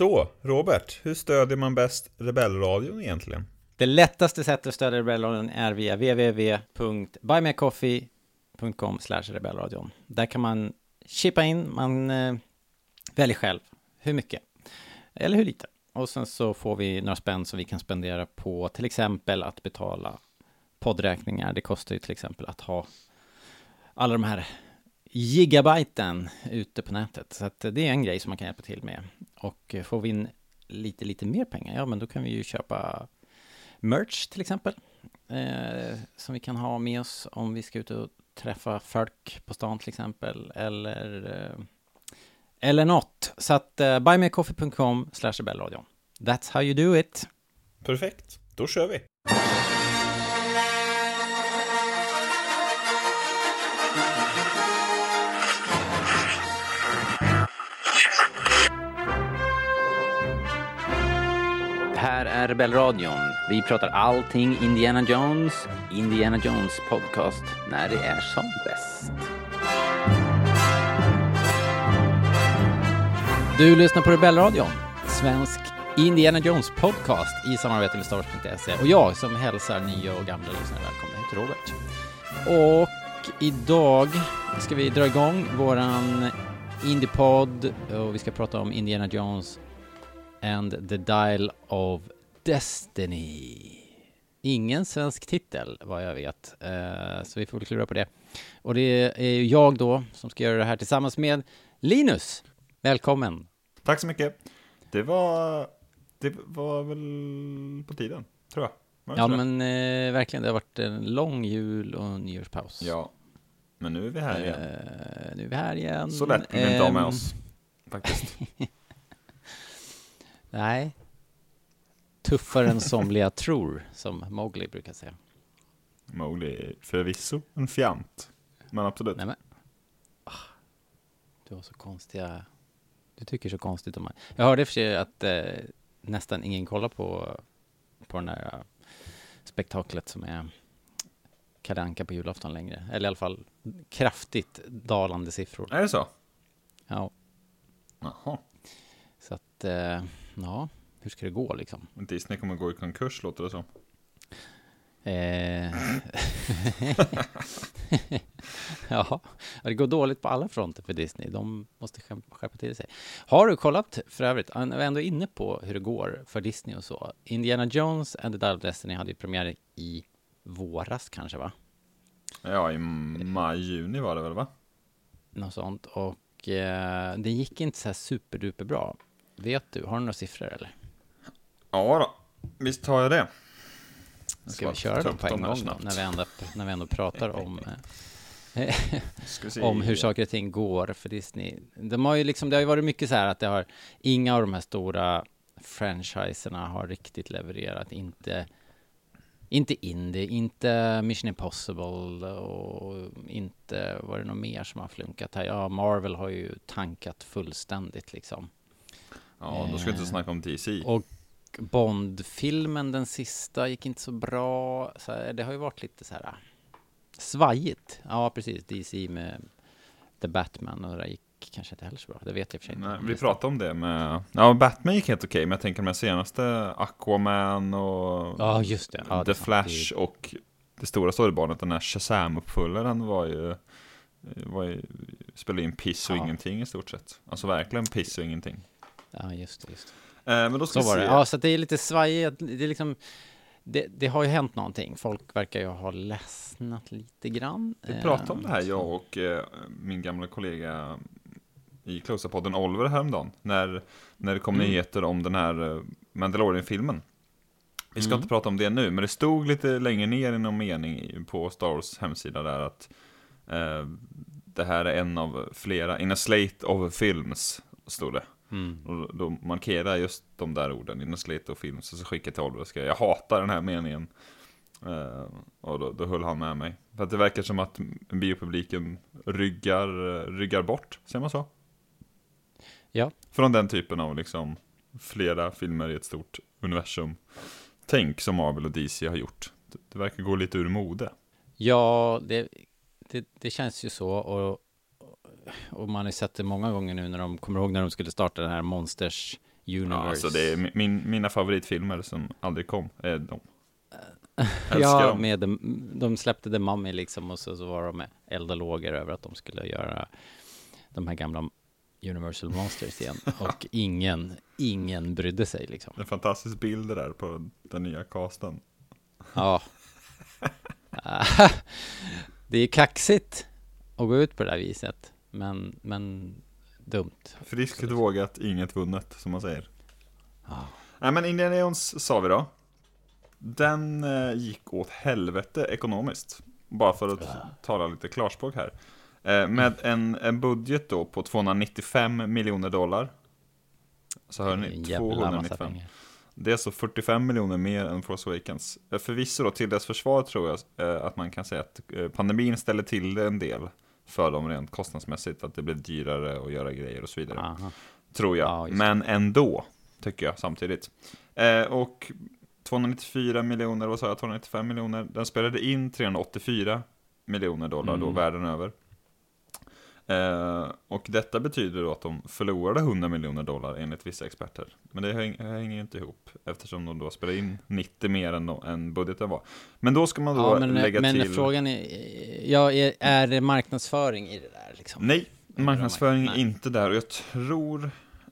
Så, Robert, hur stödjer man bäst Rebellradion egentligen? Det lättaste sättet att stödja Rebellradion är via www.buymeacoffee.com rebellradion. Där kan man chippa in, man eh, väljer själv hur mycket eller hur lite. Och sen så får vi några spänn som vi kan spendera på till exempel att betala poddräkningar. Det kostar ju till exempel att ha alla de här gigabyten ute på nätet. Så att det är en grej som man kan hjälpa till med. Och eh, får vi in lite, lite mer pengar, ja men då kan vi ju köpa merch till exempel. Eh, som vi kan ha med oss om vi ska ut och träffa folk på stan till exempel. Eller, eh, eller något. Så att eh, buymeacoffee.com slash rebellradion. That's how you do it. Perfekt, då kör vi. Är Rebellradion. Vi pratar allting Indiana Jones. Indiana Jones podcast när det är som bäst. Du lyssnar på Rebellradion, svensk Indiana Jones podcast i samarbete med Starwars.se och jag som hälsar nya och gamla lyssnare välkomna heter Robert. Och idag ska vi dra igång våran Indiepod och vi ska prata om Indiana Jones and the Dial of Destiny. Ingen svensk titel, vad jag vet, uh, så vi får väl klura på det. Och det är ju jag då som ska göra det här tillsammans med Linus. Välkommen! Tack så mycket. Det var, det var väl på tiden, tror jag. Ja, men eh, verkligen, det har varit en lång jul och nyårspaus. Ja, men nu är vi här igen. Uh, nu är vi här igen. Så lätt blir det inte av med oss, faktiskt. Nej. Tuffare än somliga tror, som Mowgli brukar säga. Mowgli är förvisso en fjant, men absolut. Nej, men. Ah, du har så konstiga... Du tycker så konstigt om mig. Jag hörde för sig att eh, nästan ingen kollar på, på den här uh, spektaklet som är Kalle Anka på julafton längre. Eller i alla fall kraftigt dalande siffror. Är det så? Ja. Jaha. Så att, eh, ja, hur ska det gå liksom? Disney kommer gå i konkurs låter det som. Eh, ja, det går dåligt på alla fronter för Disney. De måste skärpa till sig. Har du kollat för övrigt, jag är ändå inne på hur det går för Disney och så. Indiana Jones and the Dial of Destiny hade ju premiär i våras kanske va? Ja, i maj, juni var det väl va? Något sånt. Och eh, det gick inte så här superduper bra. Vet du, har du några siffror eller? Ja då, visst har jag det. Ska vi köra dem på en gång då, när vi ändå, när vi ändå pratar om eh, om hur saker och ting går för Disney. De har ju liksom, det har ju varit mycket så här att det har, inga av de här stora franchiserna har riktigt levererat, inte inte Indie, inte Mission Impossible och inte, var det något mer som har flunkat här? Ja, Marvel har ju tankat fullständigt liksom. Ja, då ska vi inte Eh, snacka om DC. Och Bond-filmen, den sista, gick inte så bra. Så här, det har ju varit lite så här äh, svajigt. Ja, precis. DC med The Batman och det där gick kanske inte heller så bra. Det vet jag för sig inte. Nej, vi pratade om det med, ja Batman gick helt okej, men jag tänker de här senaste Aquaman och Ja, just det. Ja, det The sant. Flash och det stora storybarnet, den här Shazam-uppföljaren var ju, var ju, spelade in piss och Ja. ingenting i stort sett. Alltså verkligen piss och ingenting. Ja, just det. Just det. Eh, men då ska Så var vi det. se. Ja, så det är lite svajigt. Det är liksom... Det, det har ju hänt någonting. Folk verkar ju ha ledsnat lite grann. Vi pratade om det här, Eh, jag och eh, min gamla kollega i Closa-podden Oliver häromdagen. När, när det kom Mm. nyheter om den här Mandalorian-filmen. Vi ska Mm. inte prata om det nu, men det stod lite längre ner i någon mening på Star Wars hemsida där att eh, det här är en av flera, in a slate of films, stod det. Mm. Och då markerar just de där orden, in a slate of films, och så skickar jag till Oliver och ska jag hatar den här meningen. Eh, och då, då höll han med mig. För att det verkar som att biopubliken ryggar, eh, ryggar bort, säger man så? Ja. Från den typen av liksom flera filmer i ett stort universum. Tänk som Marvel och DC har gjort. Det, det verkar gå lite ur mode. Ja, det, det, det känns ju så. Och, och man har sett det många gånger nu när de kommer ihåg när de skulle starta den här Monsters Universe. Ja, alltså det är min, mina favoritfilmer som aldrig kom, är de. ja, dem. med de, de släppte The Mummy liksom och så, så var de eldaloger över att de skulle göra de här gamla Universal Monsters igen. Och ingen, ingen brydde sig liksom. En fantastisk bild det där på den nya casten. Ja. det är kaxigt att gå ut på det där viset. Men, men dumt. Friskt vågat, inget vunnet, som man säger. Ja. Nej men Indiana Jones sa vi då. Den eh, gick åt helvete ekonomiskt. Bara för att tala lite klarspråk här. Eh, med en, en budget då på 295 miljoner dollar. Så hör ni, en jävla massa 295. pengar. Det är alltså 45 miljoner mer än Force Awakens. Eh, Förvisso då, till dess försvar tror jag eh, att man kan säga att eh, pandemin ställer till det en del för dem rent kostnadsmässigt. Att det blir dyrare att göra grejer och så vidare. Aha. Tror jag. Ja, Men ändå, tycker jag samtidigt. Eh, och 294 miljoner, vad sa jag, 295 miljoner. Den spelade in 384 miljoner dollar då, Mm. världen över. Eh, och detta betyder då att de förlorade 100 miljoner dollar enligt vissa experter. Men det häng, hänger ju inte ihop eftersom de då spelade in 90 mer än, än budgeten var. Men då ska man då Ja, men, lägga men till... frågan är, ja, är, är det marknadsföring i det där liksom? Nej, marknadsföring är inte där. Och jag tror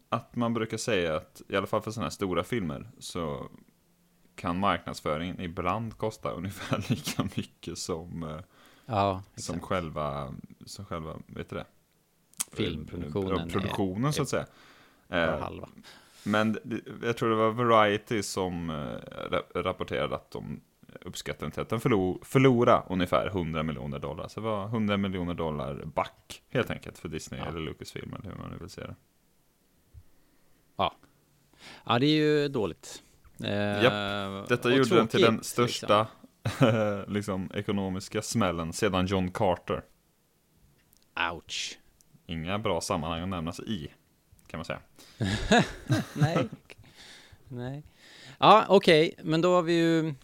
att man brukar säga att, i alla fall för sådana här stora filmer, så kan marknadsföringen ibland kosta ungefär lika mycket som, eh, Ja, som själva, som själva, vet du det? Filmproduktionen Ja, Produktionen så att säga. Eh, halva. Men jag tror det var Variety som eh, ra- rapporterade att de uppskattade till att den förlo- förlorade ungefär 100 miljoner dollar. Så det var 100 miljoner dollar back helt enkelt för Disney Ja. eller Lucasfilm eller hur man nu vill se det. Ja, det är ju dåligt. Eh, Detta och gjorde den till den tråkigt, största liksom, ekonomiska smällen sedan John Carter. Liksom. Ouch. Inga bra sammanhang att nämna sig i, kan man säga. Nej. Nej. Ja, okej, men då har vi ju...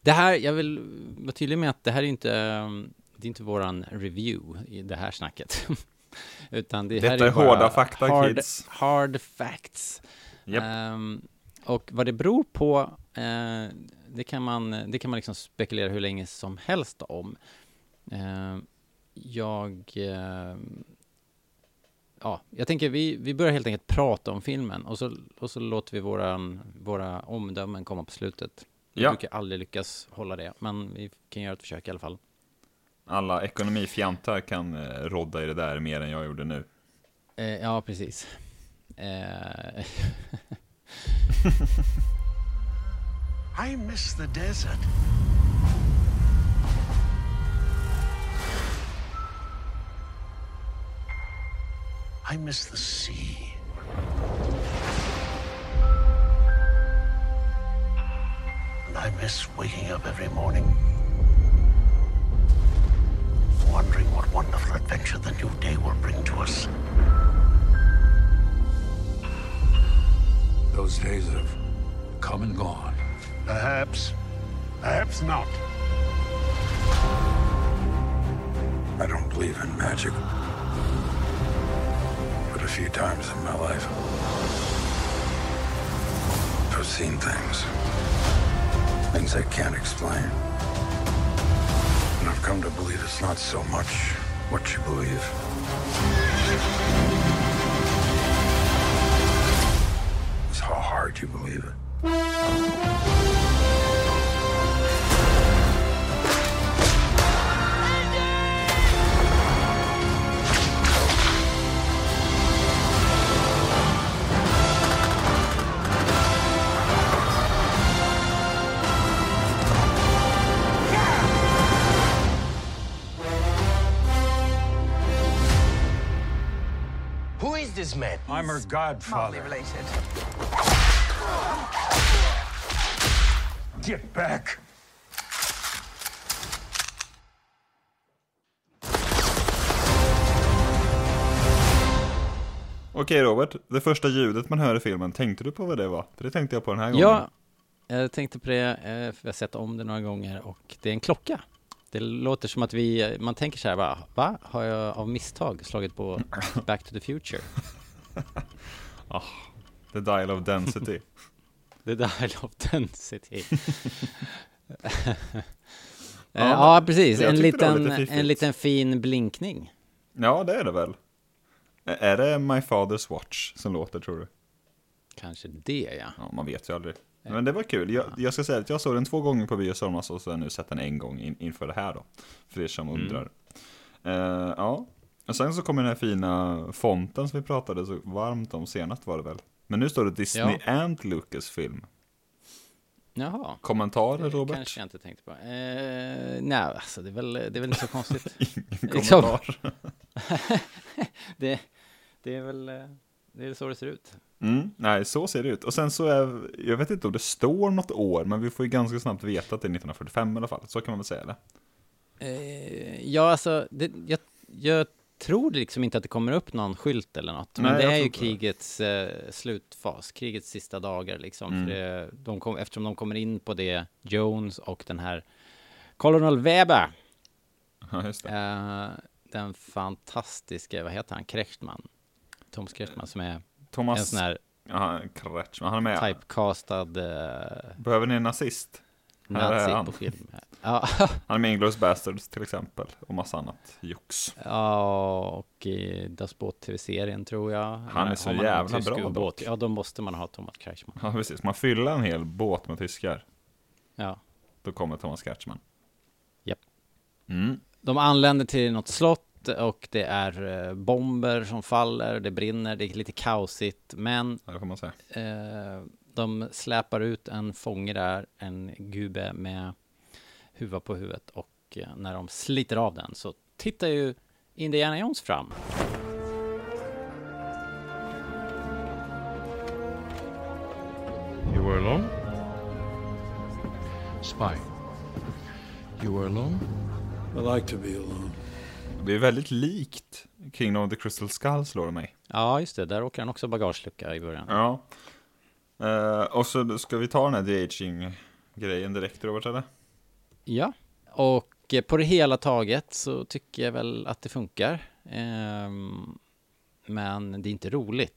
Det här, jag vill vara tydlig med att det här är inte, um, det är inte våran review i det här snacket. Utan det här Detta är bara hårda fakta, hard, kids. Hard facts. Japp. Ehm, och vad det beror på, eh, det, kan man, det kan man liksom spekulera hur länge som helst om. Ehm, jag... ehm, ja, jag tänker vi, vi börjar helt enkelt prata om filmen och så, och så låter vi våran, våra omdömen komma på slutet. Vi Ja. brukar aldrig lyckas hålla det, men vi kan göra ett försök i alla fall. Alla ekonomifjantar kan eh, rodda i det där mer än jag gjorde nu. Eh, ja, precis. Eh, I miss the desert. I miss the sea. And I miss waking up every morning, wondering what wonderful adventure the new day will bring to us. Those days have come and gone. Perhaps, perhaps not. I don't believe in magic. But a few times in my life, I've seen things. Things I can't explain. And I've come to believe it's not so much what you believe. It's how hard you believe it. I'm her godfather. related. Get back! Okej Robert, det första ljudet man hör i filmen, tänkte du på vad det var? För det tänkte jag på den här gången. Ja, jag tänkte på det, eh, för jag har sett om det några gånger och det är en klocka. Det låter som att vi, man tänker så här, va? va? Har jag av misstag slagit på Back to the Future? The Dial of Density. The Dial of Density. Ja, Eh, ja, precis. En liten, lite en liten fin blinkning. ja, det är det väl. Är det My Father's Watch som låter, tror du? Kanske det, ja. Ja, man vet ju aldrig. Men det var kul. Jag, jag ska säga att jag såg den två gånger på bio somras och så har jag nu sett den en gång in, inför det här då. För er som undrar. Eh, ja, och sen så kommer den här fina fonten som vi pratade så varmt om senast var det väl. Men nu står det Disney and Lucasfilm. Jaha. Kommentarer Det Robert? kanske jag inte tänkte på. Eh, nej, alltså det är, väl, det är väl inte så konstigt. Ingen kommentar. det, det är väl eh, det är så det ser ut. Mm, nej, så ser det ut. Och sen så är, jag vet inte om det står något år, men vi får ju ganska snabbt veta att det är 1945 i alla fall. Så kan man väl säga eller? Eh, ja, alltså, det, jag, jag tror liksom inte att det kommer upp någon skylt eller något. Men Nej, det är ju krigets eh, slutfas, krigets sista dagar liksom. Mm. Det, de kom, eftersom de kommer in på det, Jones och den här Colonel Weber, Ja, just eh, den fantastiska, vad heter han, Kretschmann? Tom Kretschmann som är en Thomas sån här ja, Kretschmann, han är med. typecastad eh, Behöver ni en nazist? Här är nazi han. på film. Ja, Han är med i Inglourious Basterds till exempel, och massa annat jox. ja, och i Das Båt-tv-serien tror jag. Han är så Har en jävla bra dock. Ja, då måste man ha Thomas Kretschmann. Ja, precis. Man fyller en hel båt med tyskar, Ja. då kommer Thomas Kretschmann. Japp. Mm. De anländer till något slott och det är eh, bomber som faller, det brinner, det är lite kaosigt, men Ja, det får man säga. eh, de släpar ut en fånge där, en gubbe med huva på huvudet och eh, när de sliter av den så tittar ju Indiana Jones fram. You were alone? Spy. You were alone? I like to be alone. Det är väldigt likt Kingdom of the Crystal Skull slår det mig. Ja, just det, där åker han också bagagelucka i början. Ja. Eh, och så ska vi ta den här de-aging-grejen direkt Robert, eller? Ja, och eh, på det hela taget så tycker jag väl att det funkar. Ehm, men det är inte roligt.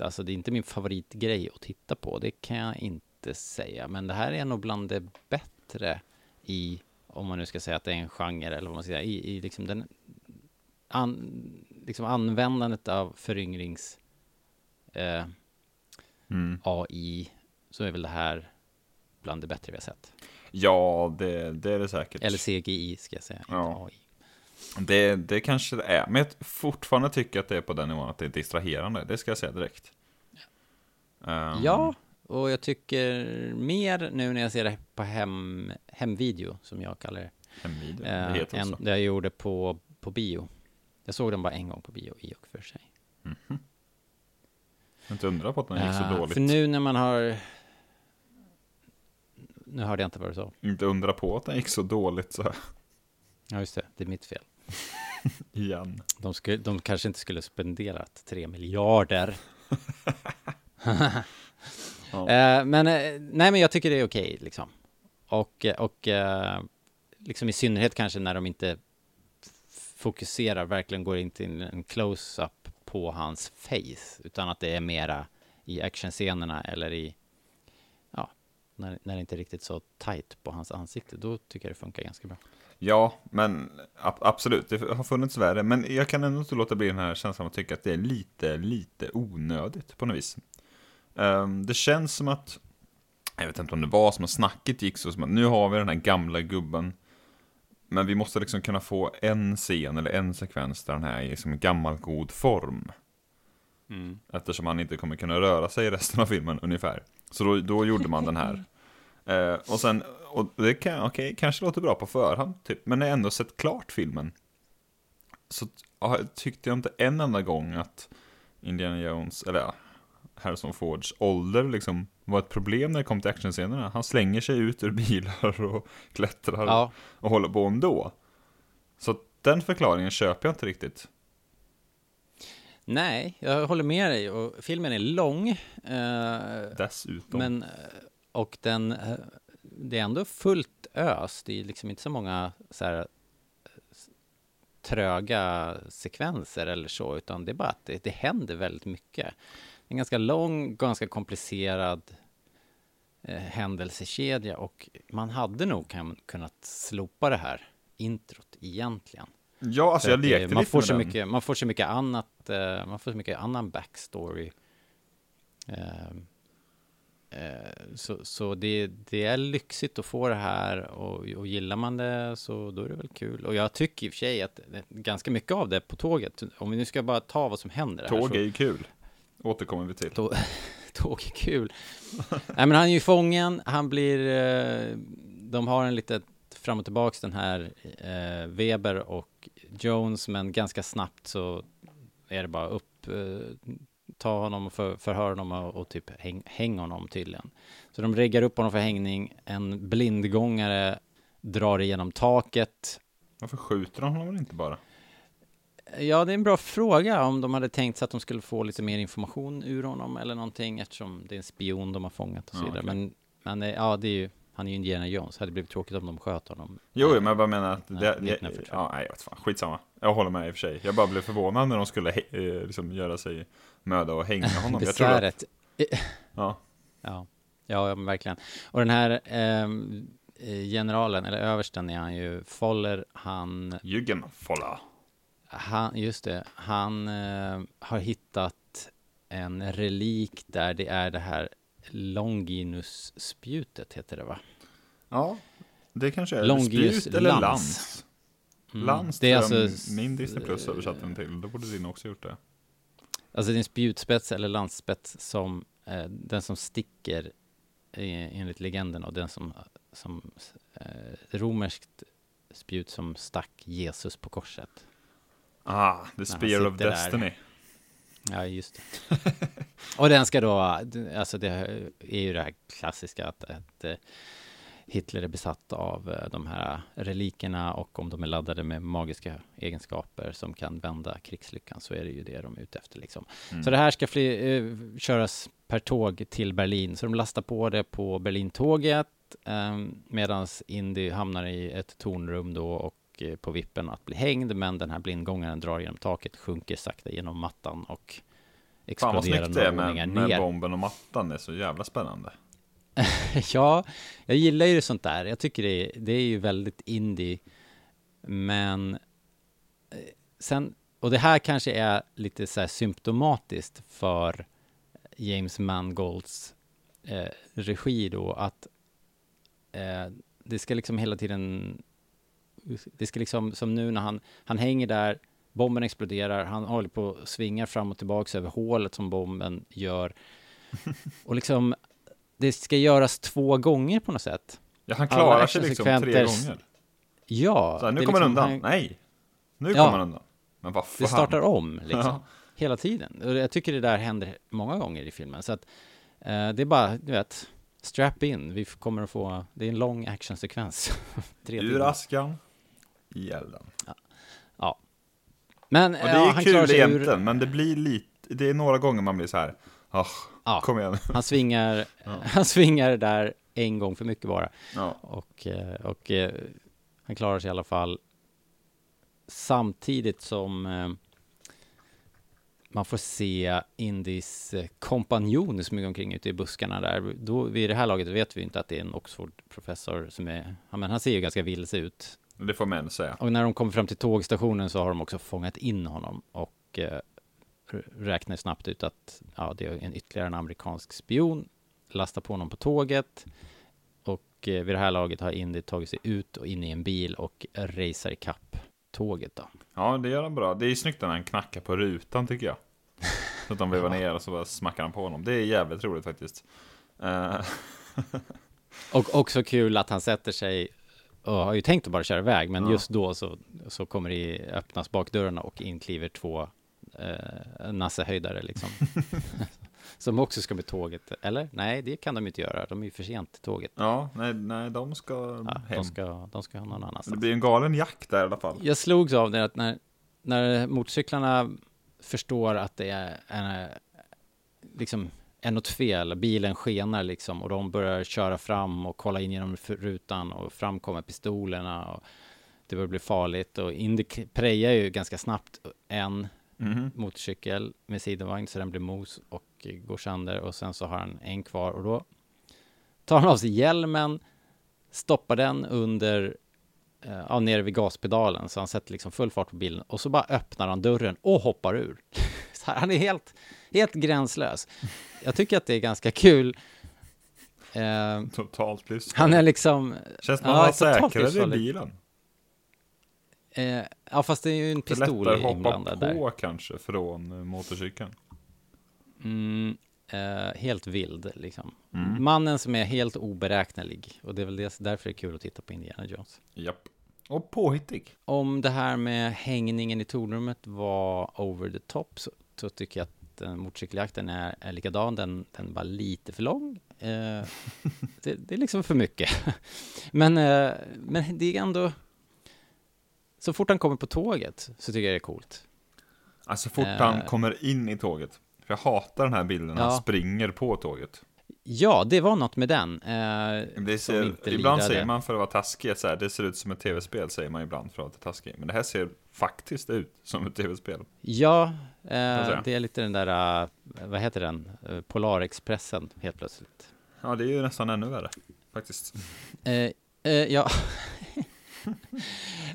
Alltså det är inte min favoritgrej att titta på, det kan jag inte säga. Men det här är nog bland det bättre i, om man nu ska säga att det är en genre, eller vad man ska säga, i, i liksom den an, liksom användandet av föryngrings eh, Mm. AI, så är väl det här bland det bättre vi har sett. Ja, det, det är det säkert. Eller CGI ska jag säga, Ja. AI. Det, det kanske det är, men jag fortfarande tycker att det är på den nivån att det är distraherande. Det ska jag säga direkt. Ehm, Ja, och jag tycker mer nu när jag ser det på hem, hemvideo, som jag kallar det, Hemvideo, det eh, heter än det jag gjorde på, på bio. Jag såg den bara en gång på bio i och för sig. Inte undra på att den gick så Eh, dåligt. För nu när man har... Nu hörde jag inte vad du sa. Inte undra på att den gick så dåligt så. Ja, just det. Det är mitt fel. igen. De, skulle, de kanske inte skulle spenderat tre miljarder. Ja. Eh, men, eh, nej, men jag tycker det är okej, liksom. Och, eh, och eh, liksom i synnerhet kanske när de inte fokuserar, verkligen går in till en close-up på hans face, utan att det är mera i actionscenerna eller i, när, när det inte är riktigt så tight på hans ansikte, då tycker jag det funkar ganska bra. Ja, men ab- absolut, det har funnits värre. Men jag kan ändå inte låta bli den här känslan att tycka att det är lite, lite onödigt på något vis. Ehm, det känns som att, jag vet inte om det var som att snacket gick så som att nu har vi den här gamla gubben. Men vi måste liksom kunna få en scen eller en sekvens där den här är i liksom gammal god form. Eftersom han inte kommer kunna röra sig i resten av filmen ungefär. Så då, då gjorde man den här. Eh, och sen, och det kan, okej, kanske låter bra på förhand, typ, men när jag ändå sett klart filmen så ja, tyckte jag inte en enda gång att Indiana Jones, eller ja, Harrison Fords ålder liksom var ett problem när det kom till actionscenerna. Han slänger sig ut ur bilar och klättrar Ja, och håller på ändå. Så den förklaringen köper jag inte riktigt. nej, jag håller med dig och filmen är lång. Eh, Dessutom. Men, och den, eh, det är ändå fullt ös. Det är liksom inte så många så här tröga sekvenser eller så, utan det är bara att det, det händer väldigt mycket. en ganska lång, ganska komplicerad eh, händelsekedja och man hade nog kan, kunnat slopa det här introt egentligen. Ja, alltså För jag att det- lekte man lite får med så den. mycket, Man får så mycket annat, eh, man får så mycket annan backstory. Eh, så så det, det är lyxigt att få det här och, och gillar man det så då är det väl kul. Och jag tycker i och för sig att ganska mycket av det på tåget, om vi nu ska bara ta vad som händer här. Tåg så, är ju kul. Återkommer vi till. Tå- Tåg är kul. Nej men han är ju fången, han blir, eh, de har en lite fram och tillbaks den här eh, Weber och Jones, men ganska snabbt så är det bara upp, eh, ta honom och för, förhör honom och, och typ häng, häng honom tydligen. Så de riggar upp honom för hängning, en blindgångare drar igenom taket. Varför skjuter de honom inte bara? Ja, det är en bra fråga om de hade tänkt sig att de skulle få lite mer information ur honom eller någonting eftersom det är en spion de har fångat och så Ja, vidare. okej. Men, men eh, ja, det är ju, han är ju Indiana Jones. Det hade blivit tråkigt om de sköt honom. Jo, men jag bara menar att Nej, det, det, ja, nej, jag vet fan, skitsamma. Jag håller med i och för sig. Jag bara blev förvånad när de skulle eh, liksom göra sig möda och hänga honom. Jag tror att, ja, Ja, ja, verkligen. Och den här eh, generalen, eller översten är han ju, Foller, han, Jürgen Folla. han just det, han eh, har hittat en relik där det är det här Longinus-spjutet, heter det va? Ja, det kanske är Longius spjut eller lans. lans. Mm. Lans det är alltså, min Disney Plus översatte den till. Då borde din också gjort det. Alltså det är en spjutspets eller lansspets som eh, den som sticker eh, enligt legenden och den som, som eh, romerskt spjut som stack Jesus på korset. Ah, the Spear of sitter där. Destiny. Ja, just det. och den ska då, alltså det är ju det här klassiska att, att eh, Hitler är besatt av eh, de här relikerna och om de är laddade med magiska egenskaper som kan vända krigslyckan så är det ju det de är ute efter liksom. Mm. Så det här ska fly, eh, köras per tåg till Berlin, så de lastar på det på Berlintåget eh, medan Indy hamnar i ett tornrum då och eh, på vippen att bli hängd, men den här blindgångaren drar genom taket, sjunker sakta genom mattan och Fan vad exploderar snyggt det är med, med ner. bomben och mattan. Det är så jävla spännande. ja, jag gillar ju sånt där. Jag tycker det är, det är ju väldigt indie. Men eh, sen, och det här kanske är lite så här symptomatiskt för James Mangolds eh, regi då, att eh, det ska liksom hela tiden, det ska liksom, som nu när han, han hänger där, bomben exploderar, han håller på och svingar fram och tillbaks över hålet som bomben gör. Och liksom, det ska göras två gånger på något sätt. Ja, han Alla klarar sig liksom tre gånger. Ja, Så här, nu kommer liksom- undan. han- Nej, nu Ja. kommer han undan. Men vad fan. Det startar om liksom. Ja. Hela tiden. Och jag tycker det där händer många gånger i filmen. Så att eh, det är bara, du vet, strap in. Vi kommer att få, det är en lång actionsekvens. Ur askan, i elden. Ja. Men Och det ja, är han kul egentligen, ur, men det blir lite, det är några gånger man blir så här, ah, Ja. kom igen. han svingar, han svingar det där en gång för mycket bara. Ja. Och, eh, och eh, han klarar sig i alla fall samtidigt som eh, man får se Indis eh, kompanjon smyga omkring ute i buskarna där. Då, vid det här laget vet vi inte att det är en Oxford-professor som är, ja, men han ser ju ganska vilse ut. Det får män säga. Och när de kommer fram till tågstationen så har de också fångat in honom och eh, räknar snabbt ut att ja, det är en ytterligare en amerikansk spion, lastar på honom på tåget och eh, vid det här laget har Indy tagit sig ut och in i en bil och racear ikapp tåget då. Ja, det gör han bra. Det är snyggt när han knackar på rutan tycker jag. Så att de vevar ner och så bara smackar han på honom. Det är jävligt roligt faktiskt. Eh, Och också kul att han sätter sig och har ju tänkt att bara köra iväg, men Ja. just då så, så kommer det öppnas bakdörrarna och in kliver två eh, Nasse-höjdare liksom. Som också ska med tåget, eller? Nej, det kan de inte göra, de är ju för sent till tåget. ja, nej, nej, de ska Ja, hem. de, ska, de ska någon Det annanstans. blir en galen jakt där i alla fall. Jag slogs av det att när, när motorcyklarna förstår att det är en, liksom, är något fel, bilen skenar liksom och de börjar köra fram och kolla in genom rutan och fram kommer pistolerna och det börjar bli farligt och Indy prejar ju ganska snabbt en Mhm. motorcykel med sidovagn så den blir mos och går sönder och sen så har han en kvar och då tar han av sig hjälmen, stoppar den under, eh, ja, nere vid gaspedalen så han sätter liksom full fart på bilen och så bara öppnar han dörren och hoppar ur. Så här, han är helt, helt gränslös. Jag tycker att det är ganska kul. Eh, Totalt livsfarligt. han är liksom, Känns som Ja, säkrare i bilen. eh, ja fast det är ju en Det är pistol lättare att hoppa inblandad där. på kanske från eh, motorcykeln. Mm, eh, helt vild liksom. Mm. Mannen som är helt oberäknelig. Och det är väl det, därför det är kul att titta på Indiana Jones. Japp. Och påhittig. Om det här med hängningen i tornrummet var over the top så, så tycker jag att eh, motorcykeljakten är, är likadan. Den, den var lite för lång. Eh, det, det är liksom för mycket. men, eh, men det är ändå... Så fort han kommer på tåget så tycker jag det är coolt. Alltså fort Eh. han kommer in i tåget. För jag hatar den här bilden när Ja. han springer på tåget. Ja, det var något med den. Eh, Det ser, ibland lirade. säger man för att vara taskig, så här, det ser ut som ett tv-spel säger man ibland för att vara taskig. Men det här ser faktiskt ut som ett tv-spel. Ja, eh, det är lite den där, eh, vad heter den, Eh, Polarexpressen helt plötsligt. Ja, det är ju nästan ännu värre. Faktiskt. Eh, eh, ja.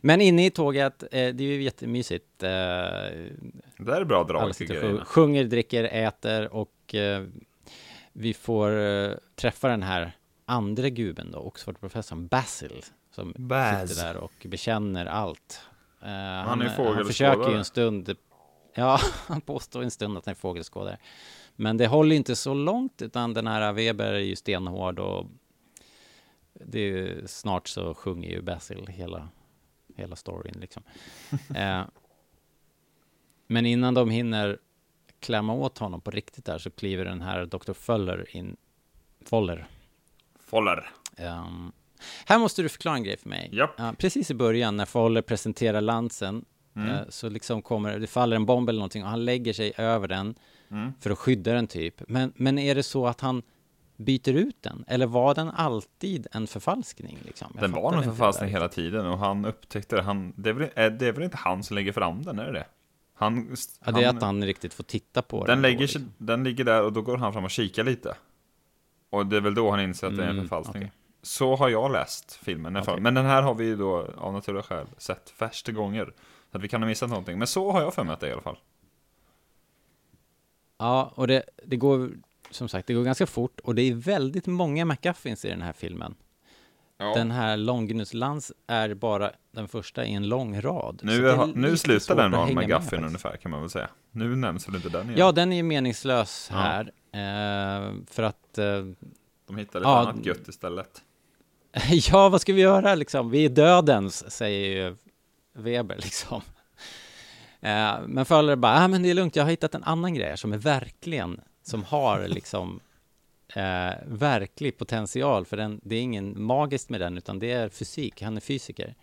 Men inne i tåget, eh, det är ju jättemysigt. Eh, Det är bra drag till grejerna. sjunger, dricker, äter och eh, vi får träffa den här andra guben då, Oxford-professorn Basil, som Baz. sitter där och bekänner allt. Eh, han, är han försöker ju en stund, ja, han påstår en stund att han är fågelskådare. Men det håller inte så långt, utan den här Weber är ju stenhård och det är ju, snart så sjunger ju Basil hela, hela storyn liksom. eh, men innan de hinner klämma åt honom på riktigt där så kliver den här Dr. Fuller in, Foller. Foller. Ehm, här måste du förklara en grej för mig. Japp. Ja, precis i början när Foller presenterar lansen Mm. eh, så liksom kommer, det faller en bomb eller någonting och han lägger sig över den Mm. för att skydda den typ. Men, men är det så att han byter ut den? Eller var den alltid en förfalskning? Liksom? Jag Den var inte förfalskning hela tiden och han upptäckte det. Han, det, är väl, är, det är väl inte han som lägger fram den, är det det? Han, Ja, det är att han riktigt får titta på den, då, lägger liksom. den ligger där och då går han fram och kikar lite. Och det är väl då han inser att det är en Mm, förfalskning. okej. Så har jag läst filmen. Okej. Men den här har vi ju då av naturliga skäl sett första gånger. Så att vi kan ha missat någonting. Men så har jag för mig att det är i alla fall. Ja, och det, det går, som sagt, det går ganska fort och det är väldigt många McGuffins i den här filmen. Den här Långgnus-lans är bara den första i en lång rad. Nu, är nu slutar den vara McGuffin ungefär kan man väl säga. Nu nämns väl inte den igen. Ja, den är ju meningslös Ja. här. Eh, för att, eh, De hittar lite Ja, annat gött istället. ja, vad ska vi göra liksom? Vi är dödens, säger ju Weber liksom. Eh, men Fowler bara, ah, men det är lugnt, jag har hittat en annan grej som är verkligen, som har liksom eh, verklig potential, för den, det är ingen magiskt med den, utan det är fysik, han är fysiker.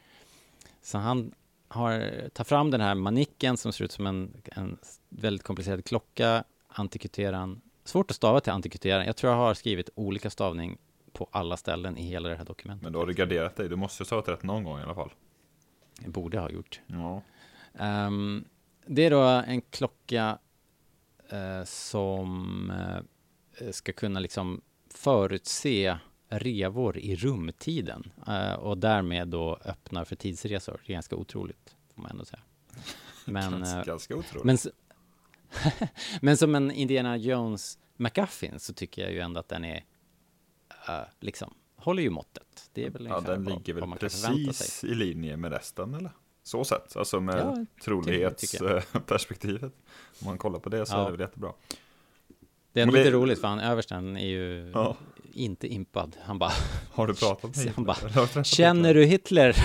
Så han har, tar fram den här manicken som ser ut som en, en väldigt komplicerad klocka, antikuteran, svårt att stava till antikuteran, jag tror jag har skrivit olika stavning på alla ställen i hela det här dokumentet. Men då har du garderat dig. Du måste ju stavat rätt någon gång i alla fall. Jag borde ha gjort. Ja. Ehm, det är då en klocka som eh, ska kunna liksom förutse revor i rumtiden eh, och därmed då öppnar för tidsresor. Det är ganska otroligt, får man ändå säga. Men, Ganska, eh, otroligt. men, men som en Indiana Jones McGuffin så tycker jag ju ändå att den är eh, liksom håller ju måttet. Det är väl ja, den ligger väl precis i linje med resten eller? Så sett, alltså med Ja, trolighetsperspektivet. Om man kollar på det så Ja. är det väl jättebra. Det är Men lite det- roligt för han översten är ju Ja. inte impad. Han bara, Har du pratat med Hitler? han bara, känner du Hitler?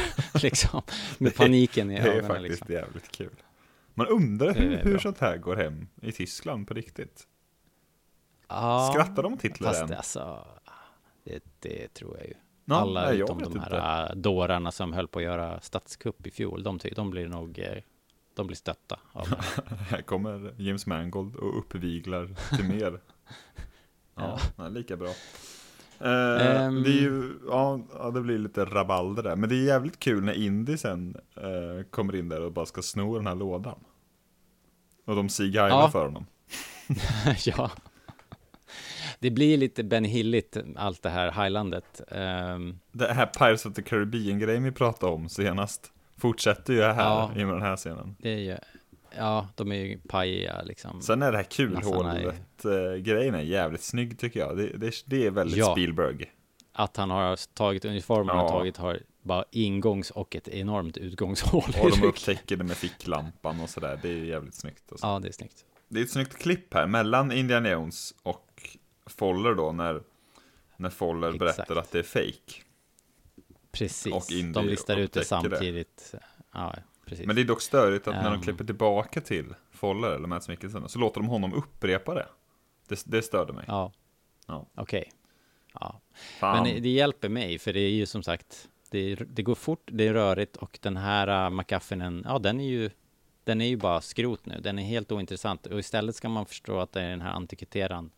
liksom, med paniken i Det är ögonen. faktiskt Liksom. jävligt kul. Man undrar hur, hur sånt här går hem i Tyskland på riktigt. Ja, Skrattar de åt Hitler fast än? alltså, det, det tror jag ju. Ja, Alla nej, utom de här äh, dårarna som höll på att göra statskupp i fjol, de, de blir nog, eh, de blir stötta av. Här kommer James Mangold och uppviglar till mer. ja, nej, lika bra. Eh, Ehm. det är ju, ja, ja, det blir lite rabalder där. Men det är jävligt kul när Indy sen eh, kommer in där och bara ska sno den här lådan. Och de sigailar Ja. för honom. ja. Det blir lite Ben Hilligt, allt det här Highlandet. Ehm, Det här Pirates of the Caribbean-grejen vi pratade om senast fortsätter ju här Ja. i den här scenen. det är ju, ja, de är ju pajiga liksom. Sen är det här är- kulhålet-grejen är jävligt snygg tycker jag. Det, det, det är väldigt Ja. Spielberg. Att han har tagit uniformen Ja. och tagit har bara ingångs och ett enormt utgångshål. Och de upptäcker det med ficklampan och sådär. Det är jävligt snyggt. Alltså. Ja, det är snyggt. Det är ett snyggt klipp här mellan Indiana Jones och Foller då när, när Foller Exakt. berättar att det är fake. Precis. Och Indy de listar ut det samtidigt. Ja, precis. Men det är dock störigt att när de Ehm. klipper tillbaka till Foller eller Mads Mikkelsen så låter de honom upprepa det. Det, det störde mig. Ja. Ja. Okej. Ja. Fan. Men det hjälper mig, för det är ju som sagt, det, det går fort, det är rörigt och den här uh, McGuffinen, ja den är ju, den är ju bara skrot nu, den är helt ointressant och istället ska man förstå att det är den här antikviteran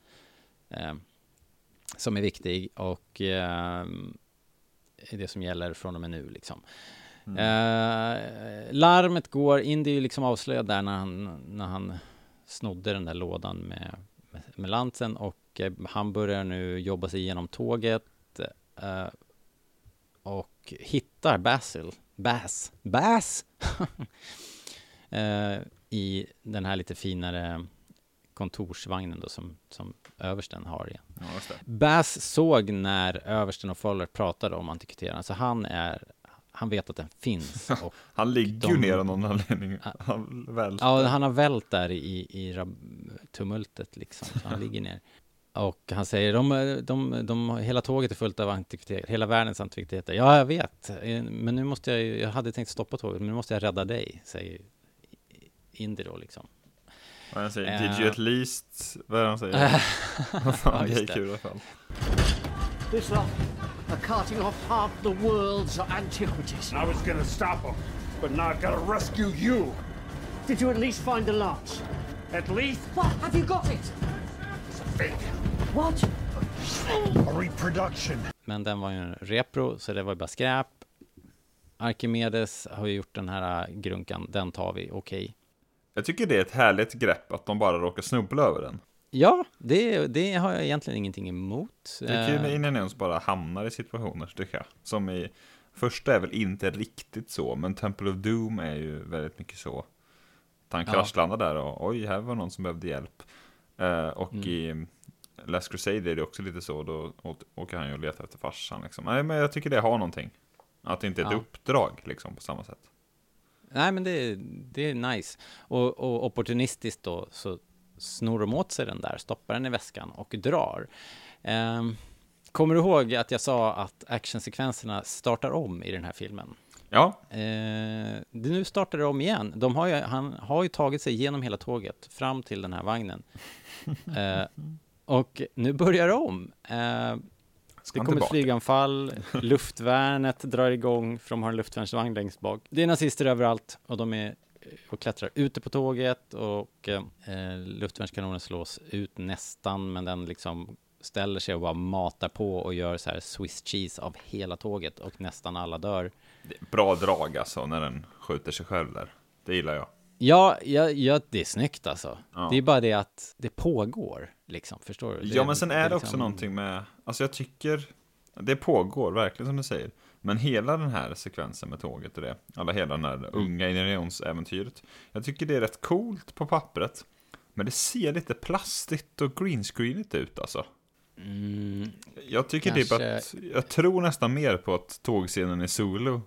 som är viktig och eh, det som gäller från och med nu liksom. Eh, larmet går, Indy är ju liksom avslöjad där när han, när han snodde den där lådan med, med, med lansen och eh, han börjar nu jobba sig igenom tåget eh, och hittar Basil, Bass, Bass eh, i den här lite finare kontorsvagnen då som, som översten har igen. Ja. Bass såg när översten och Foller pratade om antikviteran, så han är, han vet att den finns. Han ligger ju De- ner av någon anledning. Han väl. ja, han har vält där i, i tumultet liksom, så han ligger ner. Och han säger, de, de, de, hela tåget är fullt av antikviteter, hela världens antikviteter. Ja, jag vet, eh, men nu måste jag, ju- jag hade tänkt stoppa tåget, men nu måste jag rädda dig, säger Indy då liksom. Vad han säger, Eh. did you at least, vad är det han säger? Ja, det är kul i alla fall. This lot are carting off half the world's antiquities. I was gonna stop them, but now I've gotta rescue you. Did you at least find the lance? At least What? Have you got it? it's a fake. What? A reproduction. Men den var ju en repro, så det var ju bara skräp. Archimedes har ju gjort den här grunkan, den tar vi, okej. Jag tycker det är ett härligt grepp att de bara råkar snubbla över den. Ja, det, det har jag egentligen ingenting emot. Det är kul när Eh, Indiana Jones bara hamnar i situationer, tycker jag. Som i, första är väl inte riktigt så, men Temple of Doom är ju väldigt mycket så. Att han Ja. kraschlandar där och oj, här var någon som behövde hjälp. Eh, och Mm. i Last Crusade är det också lite så, då åker han ju och letar efter farsan liksom. Nej, men jag tycker det har någonting. Att det inte är ett Ja. uppdrag liksom på samma sätt. Nej, men det, det är nice. Och, och opportunistiskt då så snor de åt sig den där, stoppar den i väskan och drar. Ehm, kommer du ihåg att jag sa att actionsekvenserna startar om i den här filmen? Ja, Eh, nu startar det om igen. De har ju, han har ju tagit sig igenom hela tåget fram till den här vagnen. Eh, och nu börjar det om. Eh, det kommer ett tillbaka? flyganfall, luftvärnet drar igång, för de har en luftvärnsvagn längst bak. Det är nazister överallt och de är och klättrar ute på tåget och eh, luftvärnskanonen slås ut nästan, men den liksom ställer sig och bara matar på och gör så här Swiss cheese av hela tåget och nästan alla dör. bra drag alltså när den skjuter sig själv där. Det gillar jag. Ja, ja, ja, det är snyggt alltså. Ja. Det är bara det att det pågår, liksom, förstår du? Ja, men sen är det också liksom- någonting med, alltså jag tycker, det pågår verkligen som du säger. Men hela den här sekvensen med tåget och det, alla hela den här unga Indiana. Jag tycker det är rätt coolt på pappret. Men det ser lite plastigt och greenscreenigt ut alltså. Mm, Jag tycker Kanske- typ att, jag tror nästan mer på att tågscenen i Zulu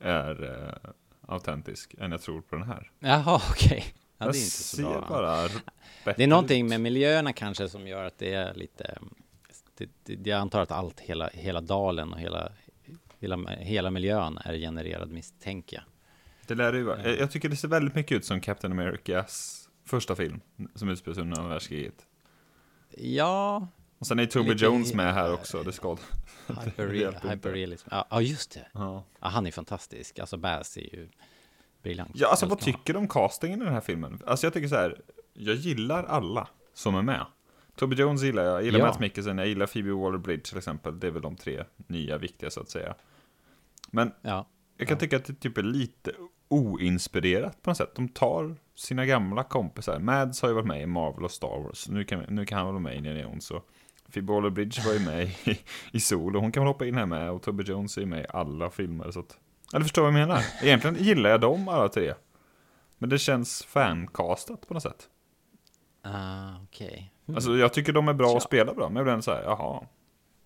är eh, autentisk än jag tror på den här. jaha, okej. Ja, jag det är inte så bra. bara Det är någonting ut. med miljöerna kanske som gör att det är lite... Det, det, jag antar att allt, hela, hela dalen och hela, hela, hela miljön är genererad misstänker jag. Det lär det ju vara. Jag jag tycker det ser väldigt mycket ut som Captain Americas första film, som utspelar sig under andra världskriget. Ja, Och sen är Toby Lite- Jones med här också, det ska det hyper, hyperrealism. Ja, ja, just det. Ja, Ja, han är fantastisk. Alltså Bass är ju briljant. ja alltså vad tycker du om castingen i den här filmen? Alltså jag tycker så här, jag gillar alla som är med. Toby Jones gillar jag, jag gillar Ja. Matt Mikkelsen, jag gillar Phoebe Waller-Bridge till exempel. Det är väl de tre nya viktiga så att säga. Men Ja, jag kan tycka att det typ är lite oinspirerat på något sätt. De tar sina gamla kompisar. Mads har ju varit med i Marvel och Star Wars. Nu kan, nu kan han vara med i Indiana Jones. Och Phoebe Waller-Bridge var ju med i, i Sol och hon kan väl hoppa in här med. Och Tobey Jones är med i alla filmer. Så att, eller förstår vad jag menar? Egentligen gillar jag dem alla tre. Men det känns fancastat på något sätt. Ah, okej. Mm. Alltså jag tycker de är bra och spelar bra. Men jag blir ändå såhär, jaha.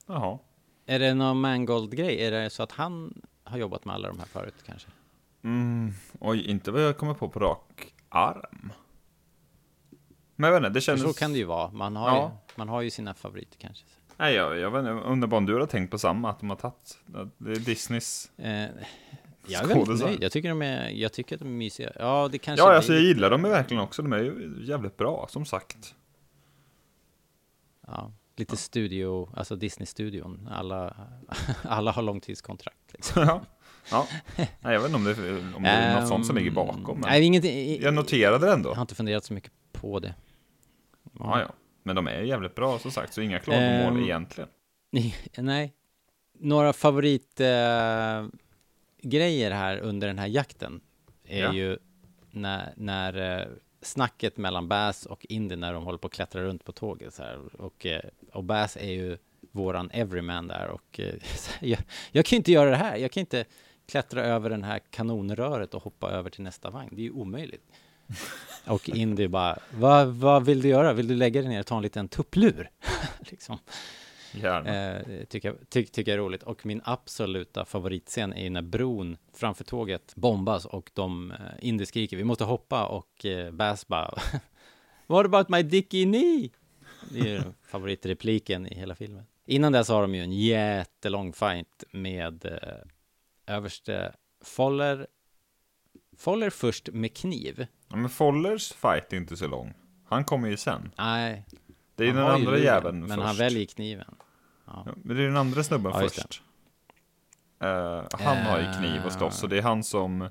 Jaha. Är det någon Mangold-grej? Är det så att han har jobbat med alla de här förut kanske? Mm, oj, inte vad jag kommer på på rak arm. Men jag vet inte, det kändes... så kan det ju vara. Man har, Ja. ju, man har ju sina favoriter kanske. Nej, jag, jag vet inte, jag undrar bara om du har tänkt på samma, att de har tagit, det är Disneys... Eh, jag är väldigt nöjd. Jag tycker, de är, jag tycker att de är mysiga. Ja, det kanske Ja, alltså jag gillar dem verkligen också, de är ju jävligt bra, som sagt. ja, lite studio, alltså Disney-studion. Alla, alla har långtidskontrakt. Liksom. ja. ja. Nej, jag vet inte om det, om det är något sånt som ligger bakom, Ehm, men Nej, ingenting. jag noterade det Jag ändå. har inte funderat så mycket på det. Ja, ja. Men de är jävligt bra, som sagt, så inga klagomål Ehm, egentligen. Nej. Några favoritgrejer eh, grejer här under den här jakten är Ja. ju när, när eh, snacket mellan Bass och Indy när de håller på att klättra runt på tåget så här. Och, eh, och Bass är ju våran everyman där och jag, jag kan ju inte göra det här. Jag kan inte klättra över den här kanonröret och hoppa över till nästa vagn. Det är ju omöjligt. Och Indy bara, vad, vad vill du göra? Vill du lägga dig ner och ta en liten tupplur? liksom. Eh, tycker, jag, ty, tycker jag är roligt. Och min absoluta favoritscen är när bron framför tåget bombas och de eh, Indy skriker vi måste hoppa och eh, Bass bara What about my dicky knee? Det är ju favoritrepliken i hela filmen. Innan dess har de ju en jättelång fight med eh, överste Foller Foller först med kniv. Ja, men Follers fight är inte så lång. Han kommer ju sen. Nej, Det är den ju andra luren, jäveln Men först. han väljer kniven. Ja, men det är den andra snubben Ja, först. Eh, han har ju kniv och slåss, så det är han som,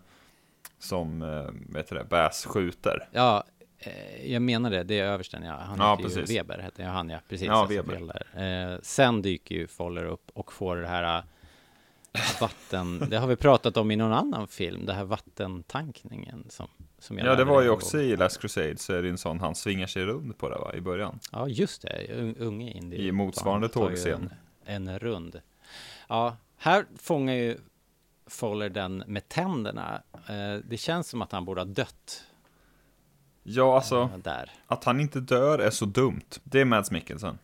som uh, vet du det, Bass skjuter. Ja, eh, jag menar det. Det är översten, ja. Han Ja, heter ju precis. Weber, heter han ja. Precis. Ja, Weber. Eh, sen dyker ju Foller upp och får det här eh, vatten... det har vi pratat om i någon annan film, det här vattentankningen som, som jag Ja, det var ju också i Last Crusade, så är det en sån han svingar sig runt på det va, i början. Ja, just det. Un- Unge Indy. I motsvarande tågscen. En, en rund. Ja, här fångar ju Foller den med tänderna. Eh, det känns som att han borde ha dött Ja, alltså, eh, där. att han inte dör är så dumt. Det är Mads Mikkelsen.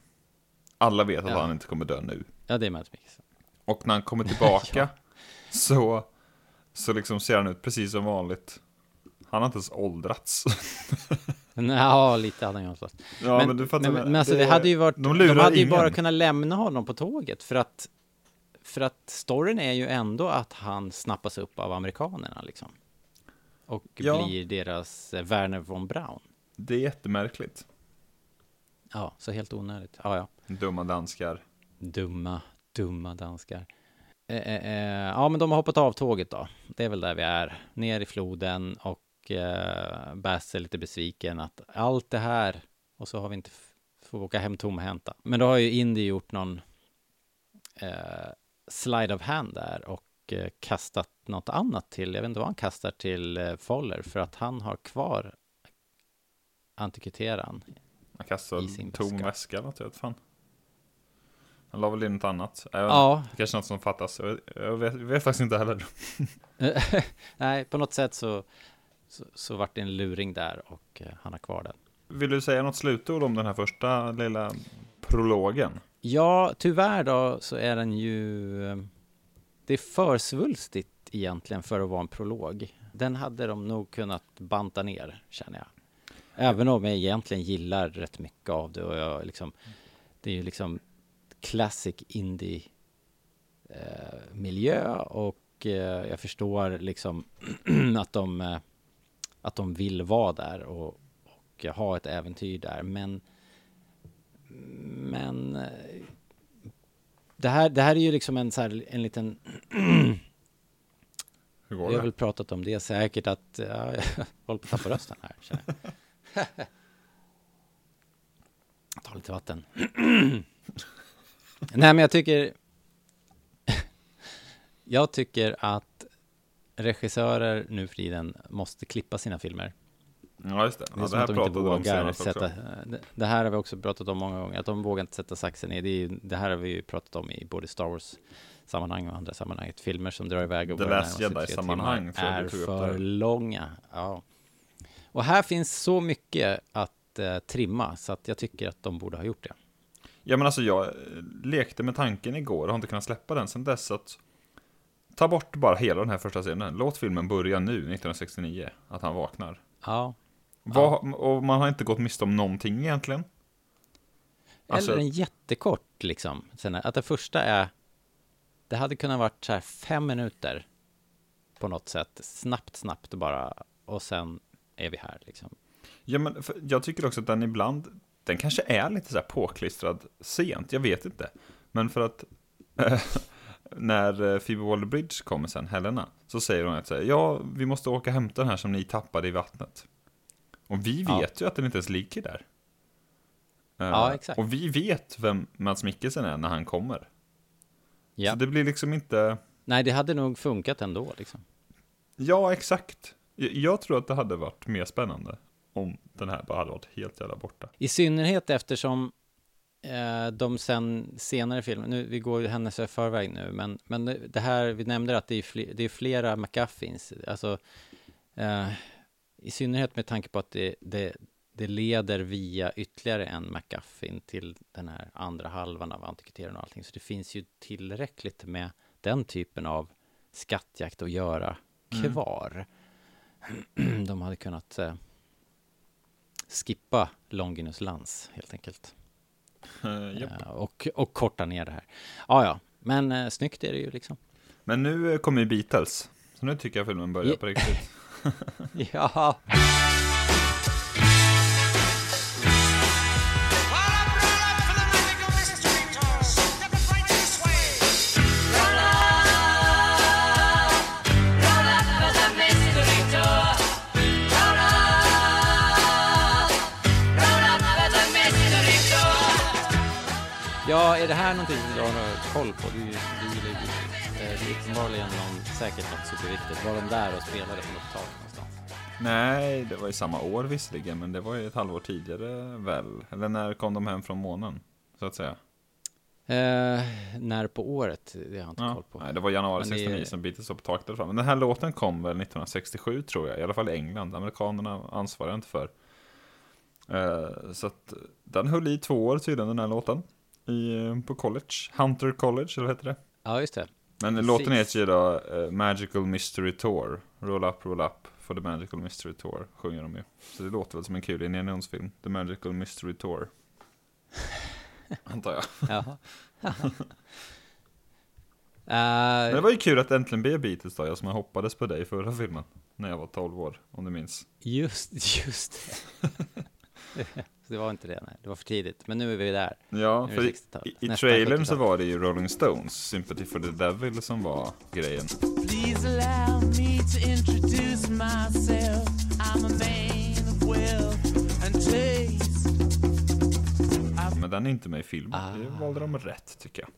Alla vet att Ja. han inte kommer dö nu. Ja, det är Mads Mikkelsen. Och när han kommer tillbaka så, så liksom ser han ut precis som vanligt. Han har inte ens åldrats. Ja, lite hade han ju avslöjat. Ja, men, men du fattar men, men alltså det, det- hade ju varit, de de, hade ju ingen. bara kunnat lämna honom på tåget för att, för att storyn är ju ändå att han snappas upp av amerikanerna liksom. Och Ja. blir deras eh, Werner von Braun. Det är jättemärkligt. Ja, så helt onödigt. Ja, ja. Dumma danskar. Dumma, dumma danskar. Eh, eh, eh, ja, men de har hoppat av tåget då. Det är väl där vi är. Ner i floden och eh, Bass är lite besviken att allt det här och så har vi inte f- får åka hem tomhänta. Men då har ju Indy gjort någon eh, slide of hand där och kastat något annat till. Jag vet inte vad han kastar till Foller för att han har kvar antikviteran. Han kastar en tom väska. eller något, fan. Han la väl in något annat. Ja. Det kanske något som fattas. Jag, jag vet, jag vet faktiskt inte heller. Nej, på något sätt så, så, så vart det en luring där och eh, han har kvar den. Vill du säga något slutord om den här första lilla prologen? Ja, tyvärr då så är den ju... eh, Det är för svulstigt egentligen för att vara en prolog. Den hade de nog kunnat banta ner, känner jag. Även om jag egentligen gillar rätt mycket av det och jag liksom... Det är ju liksom classic indie eh, miljö och eh, jag förstår liksom att de eh, att de vill vara där och, och ha ett äventyr där men men eh, det här, det här är ju liksom en så här, en liten Hur vi går har det? väl pratat om det säkert att ja, jag håller på att tappa rösten här känner jag. Ta lite vatten. Nej men jag tycker Jag tycker att regissörer nu för tiden måste klippa sina filmer. Ja, just det. Det är Ja, som det här att de inte de vågar senast sätta, det, det här har vi också pratat om många gånger, att de vågar inte sätta saxen i. Det, ju- det här har vi ju pratat om i både Star Wars sammanhang och andra sammanhang. Att filmer som drar iväg och The Last Jedi-sammanhang är för långa. Ja. Och här finns så mycket att eh, trimma, så att jag tycker att de borde ha gjort det. Ja men alltså jag eh, lekte med tanken igår och har inte kunnat släppa den sen dess att Ta bort bara hela den här första scenen. Låt filmen börja nu, 1969. Att han vaknar. Ja. Vad, och man har inte gått miste om någonting egentligen. Alltså- Eller en jättekort liksom. Sen att det första är, det hade kunnat varit så här fem minuter på något sätt. Snabbt, snabbt bara. Och sen är vi här liksom. Ja men jag tycker också att den ibland, den kanske är lite så här påklistrad sent, jag vet inte. Men för att eh, när eh, Phoebe Waller-Bridge kommer sen, Helena, så säger hon att så här, ja, vi måste åka och hämta den här som ni tappade i vattnet. Och vi Ja. vet ju att den inte ens ligger där. Eh, Ja, exakt. Och vi vet vem Mats Mikkelsen är när han kommer. Ja. Så det blir liksom inte, Nej, det hade nog funkat ändå liksom. ja exakt. Jag tror att det hade varit mer spännande om den här bara hade varit helt jävla borta. I synnerhet eftersom eh, de sen senare filmer, nu, vi går ju händelser i förväg nu, men, men det- här, vi nämnde att det är, fl- det är flera McGuffins, alltså eh, i synnerhet med tanke på att det, det, det leder via ytterligare en McGuffin till den här andra halvan av antikviteten och allting, så det finns ju tillräckligt med den typen av skattjakt att göra kvar. De hade kunnat eh, skippa Longinus Lans helt enkelt. Eh, japp. Eh, och, och korta ner det här. Ja, ja, men eh, snyggt är det ju liksom. Men nu eh, kommer ju Beatles. Så nu tycker jag filmen börjar Ja. på riktigt. Ja, ja, är det här någonting som du har koll på? Du, du ju. Eh, Det är uppenbarligen någon, säkert något superviktigt. Var de där och spelade på något tak någonstans? Nej, det var ju samma år visserligen, men det var ju ett halvår tidigare väl? Eller när kom de hem från månen? Så att säga. Eh, när på året? Det har jag inte Ja. koll på. Nej, det var januari Men det är- 69 som Beatles på taket fram. Men den här låten kom väl 1967 tror jag, i alla fall i England. Amerikanerna ansvarar inte för. Eh, så att den höll i två år tydligen, den här låten. I, eh, på college, Hunter College, eller vad heter det? Ja, just det. Men Precis. låten heter ju då eh, Magical Mystery Tour. Roll up, roll up for the Magical Mystery Tour, sjunger de ju. Så det låter väl som en kul Indiana. The Magical Mystery Tour. Antar jag. Jaha. Men det Eh, var ju kul att äntligen bli Beatles då, jag som hoppades på dig i förra filmen. När jag var 12 år, om du minns. just, just det. Så det var inte det, nej. Det var för tidigt. Men nu är vi där. Ja, för i, 60-talet. i, trailern så 70-talet. var det ju Rolling Stones, Sympathy for the Devil, som var grejen. Please allow me to introduce myself. I'm a man of wealth and taste. Men den är inte med i filmen, Ah. det valde de rätt tycker jag.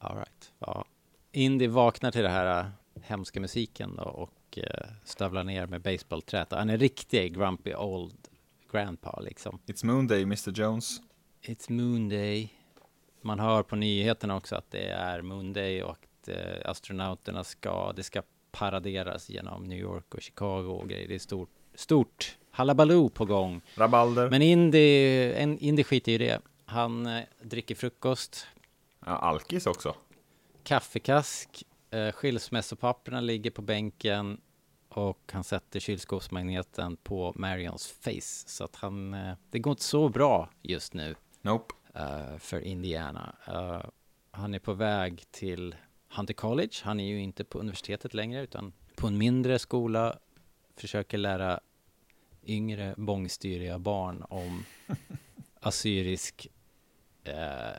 All right. Ja. Indy vaknar till det här äh, hemska musiken då och äh, stövlar ner med baseballträt. Han är riktig grumpy old grandpa liksom. It's Moon Day, Mr Jones. It's Moon Day. Man hör på nyheterna också att det är Moon Day och att eh, astronauterna ska, det ska paraderas genom New York och Chicago och grejer. Det är stort, stort halabaloo på gång. Rabalder. Men Indy, en, Indy skiter i det. Han eh, dricker frukost, Ja, Alkis också. kaffekask, eh, skilsmässopapperna ligger på bänken och han sätter kylskåpsmagneten på Marions face. Så att han, eh, det går inte så bra just nu. Nope. eh, för Indiana. Eh, han är på väg till Hunter College. Han är ju inte på universitetet längre utan på en mindre skola. Försöker lära yngre bångstyriga barn om assyrisk eh,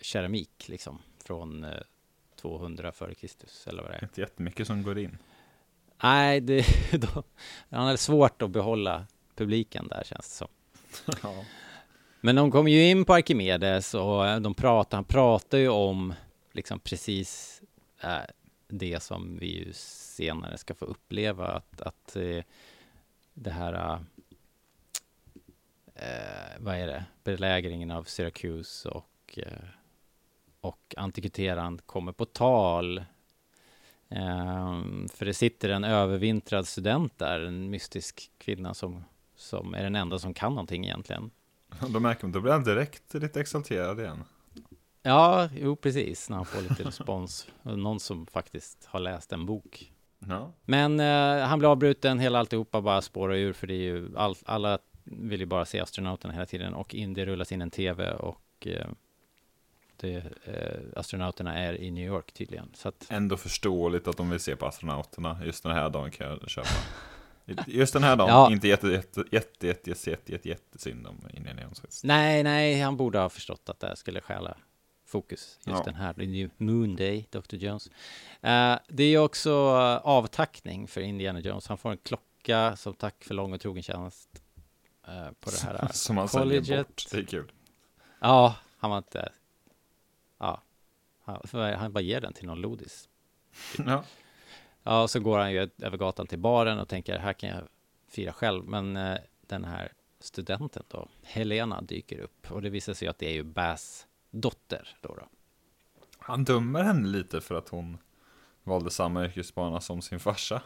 keramik liksom från eh, 200 före Kristus eller vad det är. Inte jättemycket som går in. Nej, det, då, han hade svårt att behålla publiken där känns det som. ja. Men de kom ju in på Arkimedes och eh, de pratar, han pratar ju om liksom precis eh, det som vi ju senare ska få uppleva, att, att eh, det här, eh, vad är det, belägringen av Syracuse och, och antikviteran kommer på tal. Ehm, för det sitter en övervintrad student där, en mystisk kvinna som, som är den enda som kan någonting egentligen. Då märker man, då blir han direkt lite exalterad igen. Ja, jo precis, när han får lite respons. Någon som faktiskt har läst en bok. Ja. Men eh, han blir avbruten, hela alltihopa bara spårar ur för det är ju all, alla vill ju bara se astronauterna hela tiden och in det rullas in en tv och eh, det, eh, astronauterna är i New York tydligen. Så att, Ändå förståeligt att de vill se på astronauterna. Just den här dagen kan jag köpa. Just den här dagen, Ja. inte jätte, jätte, jätte, jätte, jätte, jätte, jätte, jättesynd om Indiana Jones. nej, nej, han borde ha förstått att det här skulle stjäla fokus. Just Ja. den här, Moon Day, Dr. Jones. Eh, det är också eh, avtackning för Indiana Jones. Han får en klocka som tack för lång och trogen tjänst eh, på det här Som han säljer bort. Det är kul. Ja, han var inte... Han, bara ger den till någon lodis. Ja. Ja, och så går han ju över gatan till baren och tänker här kan jag fira själv. Men eh, den här studenten då, Helena, dyker upp. Och det visar sig att det är ju Bass dotter då. då. Han dömer henne lite för att hon valde samma yrkesbana som sin farsa.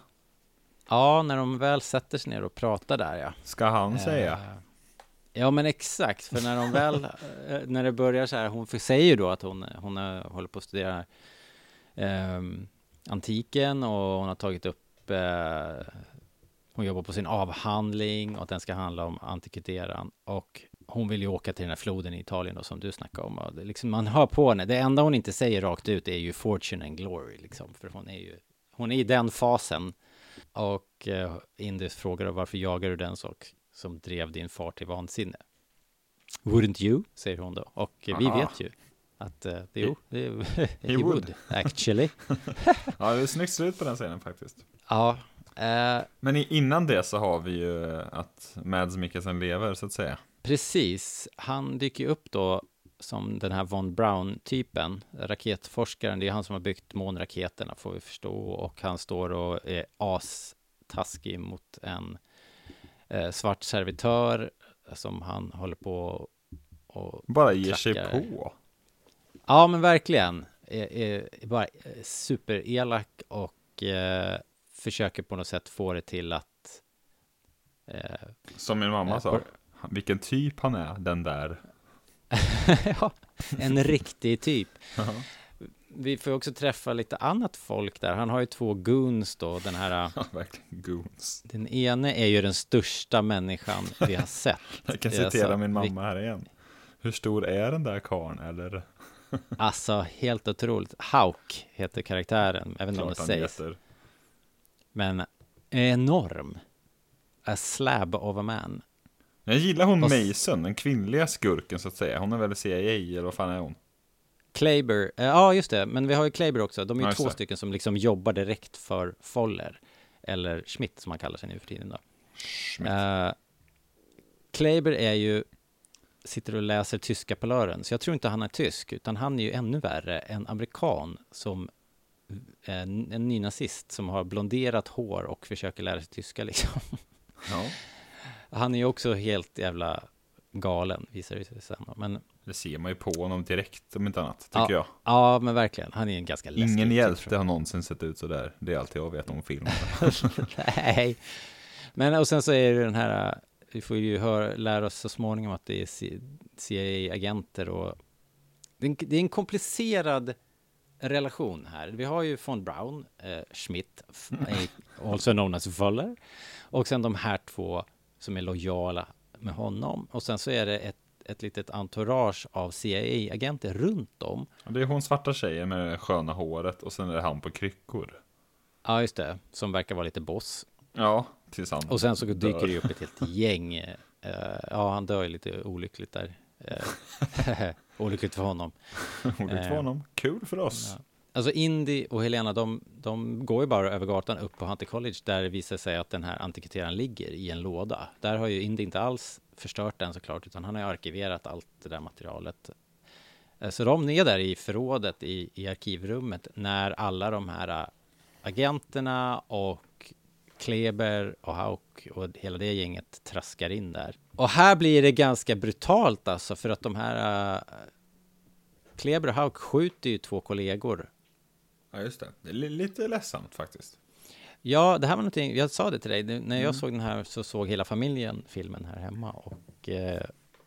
Ja, när de väl sätter sig ner och pratar där ja. Ska han säga. Ja men exakt, för när de väl, eh, när det börjar så här, hon säger ju då att hon, hon eh, håller på att studera eh, antiken och hon har tagit upp, eh, hon jobbar på sin avhandling och att den ska handla om antikviteran och hon vill ju åka till den här floden i Italien då som du snackade om och det liksom, man hör på henne, det enda hon inte säger rakt ut är ju fortune and glory liksom, för hon är ju, hon är i den fasen och eh, Indus frågar då, varför jagar du den sak? Som drev din far till vansinne? Wouldn't you? säger hon då. Och eh, vi Ah. vet ju att eh, det, jo, det, he, would. would actually. Ja, det är snyggt slut på den scenen faktiskt. ja, eh, Men innan det så har vi ju att Mads Mikkelsen lever, så att säga. precis. Han dyker upp då som den här von Braun-typen, raketforskaren. Det är han som har byggt månraketerna, får vi förstå. Och han står och är astaskig mot en eh, svart servitör som han håller på och Bara ger sig på. Ja, men verkligen. Är, är, är bara eh, superelak och eh, försöker på något sätt få det till att... Eh, Som min mamma Eh, sa. Vilken typ han är, den där. ja, en riktig typ. Vi får också träffa lite annat folk där. Han har ju två goons då. Den här, Ja, verkligen. Goons. den ene är ju den största människan vi har sett. Jag kan citera alltså- min mamma här igen. Hur stor är den där karln eller? Alltså, helt otroligt. Hauk heter karaktären. Inte om det sägs. heter. Men enorm. A slab of a man. Jag gillar hon Och Mason, den kvinnliga skurken så att säga. Hon är väl CIA eller vad fan är hon? Klaber, eh, ja just det, men vi har ju Klaber också. De är ju Ja, två stycken som liksom jobbar direkt för Foller. Eller Schmidt som han kallar sig nu för tiden då. Schmidt. Uh, Klaber är ju, sitter och läser tyska på lören, så jag tror inte han är tysk, utan han är ju ännu värre, en amerikan som en, en nynazist som har blonderat hår och försöker lära sig tyska liksom. Ja, Han är ju också helt jävla galen, visar det sig sen. Men det ser man ju på honom direkt om inte annat, tycker jag. ja, men verkligen, han är en ganska läskig Ingen typ, hjälte har någonsin sett ut så där. Det är allt jag vet om film. jag. Nej. Men och sen så är det den här, vi får ju höra, lära oss så småningom att det är CIA-agenter och det är, en, det är en komplicerad relation här. Vi har ju von Braun, eh, Schmidt, also known as Fuller, och sen de här två som är lojala med honom. Och sen så är det ett, ett litet entourage av CIA-agenter runt om. Det är hon svarta tjejen med det sköna håret och sen är det han på kryckor. Ja, just det, som verkar vara lite boss. Ja, tills han Och sen så dör. dyker det upp ett helt gäng. eh, ja, han dör ju lite olyckligt där. Eh, olyckligt för honom. Olyckligt för eh, honom. Kul för oss. Ja. Alltså Indy och Helena, de, de går ju bara över gatan upp på Hunter College där det visar sig att den här antikviteraren ligger i en låda. Där har ju Indy inte alls förstört den såklart, utan han har ju arkiverat allt det där materialet. Eh, så de är där i förrådet i, i arkivrummet när alla de här eh, agenterna och Kleber och Hauk och hela det gänget traskar in där. Och här blir det ganska brutalt alltså för att de här eh, Kleber och Hauk skjuter ju två kollegor. Ja, just det. Det är li- lite ledsamt faktiskt. Ja, det här var någonting, jag sa det till dig, när jag såg den här så såg hela familjen filmen här hemma och, eh,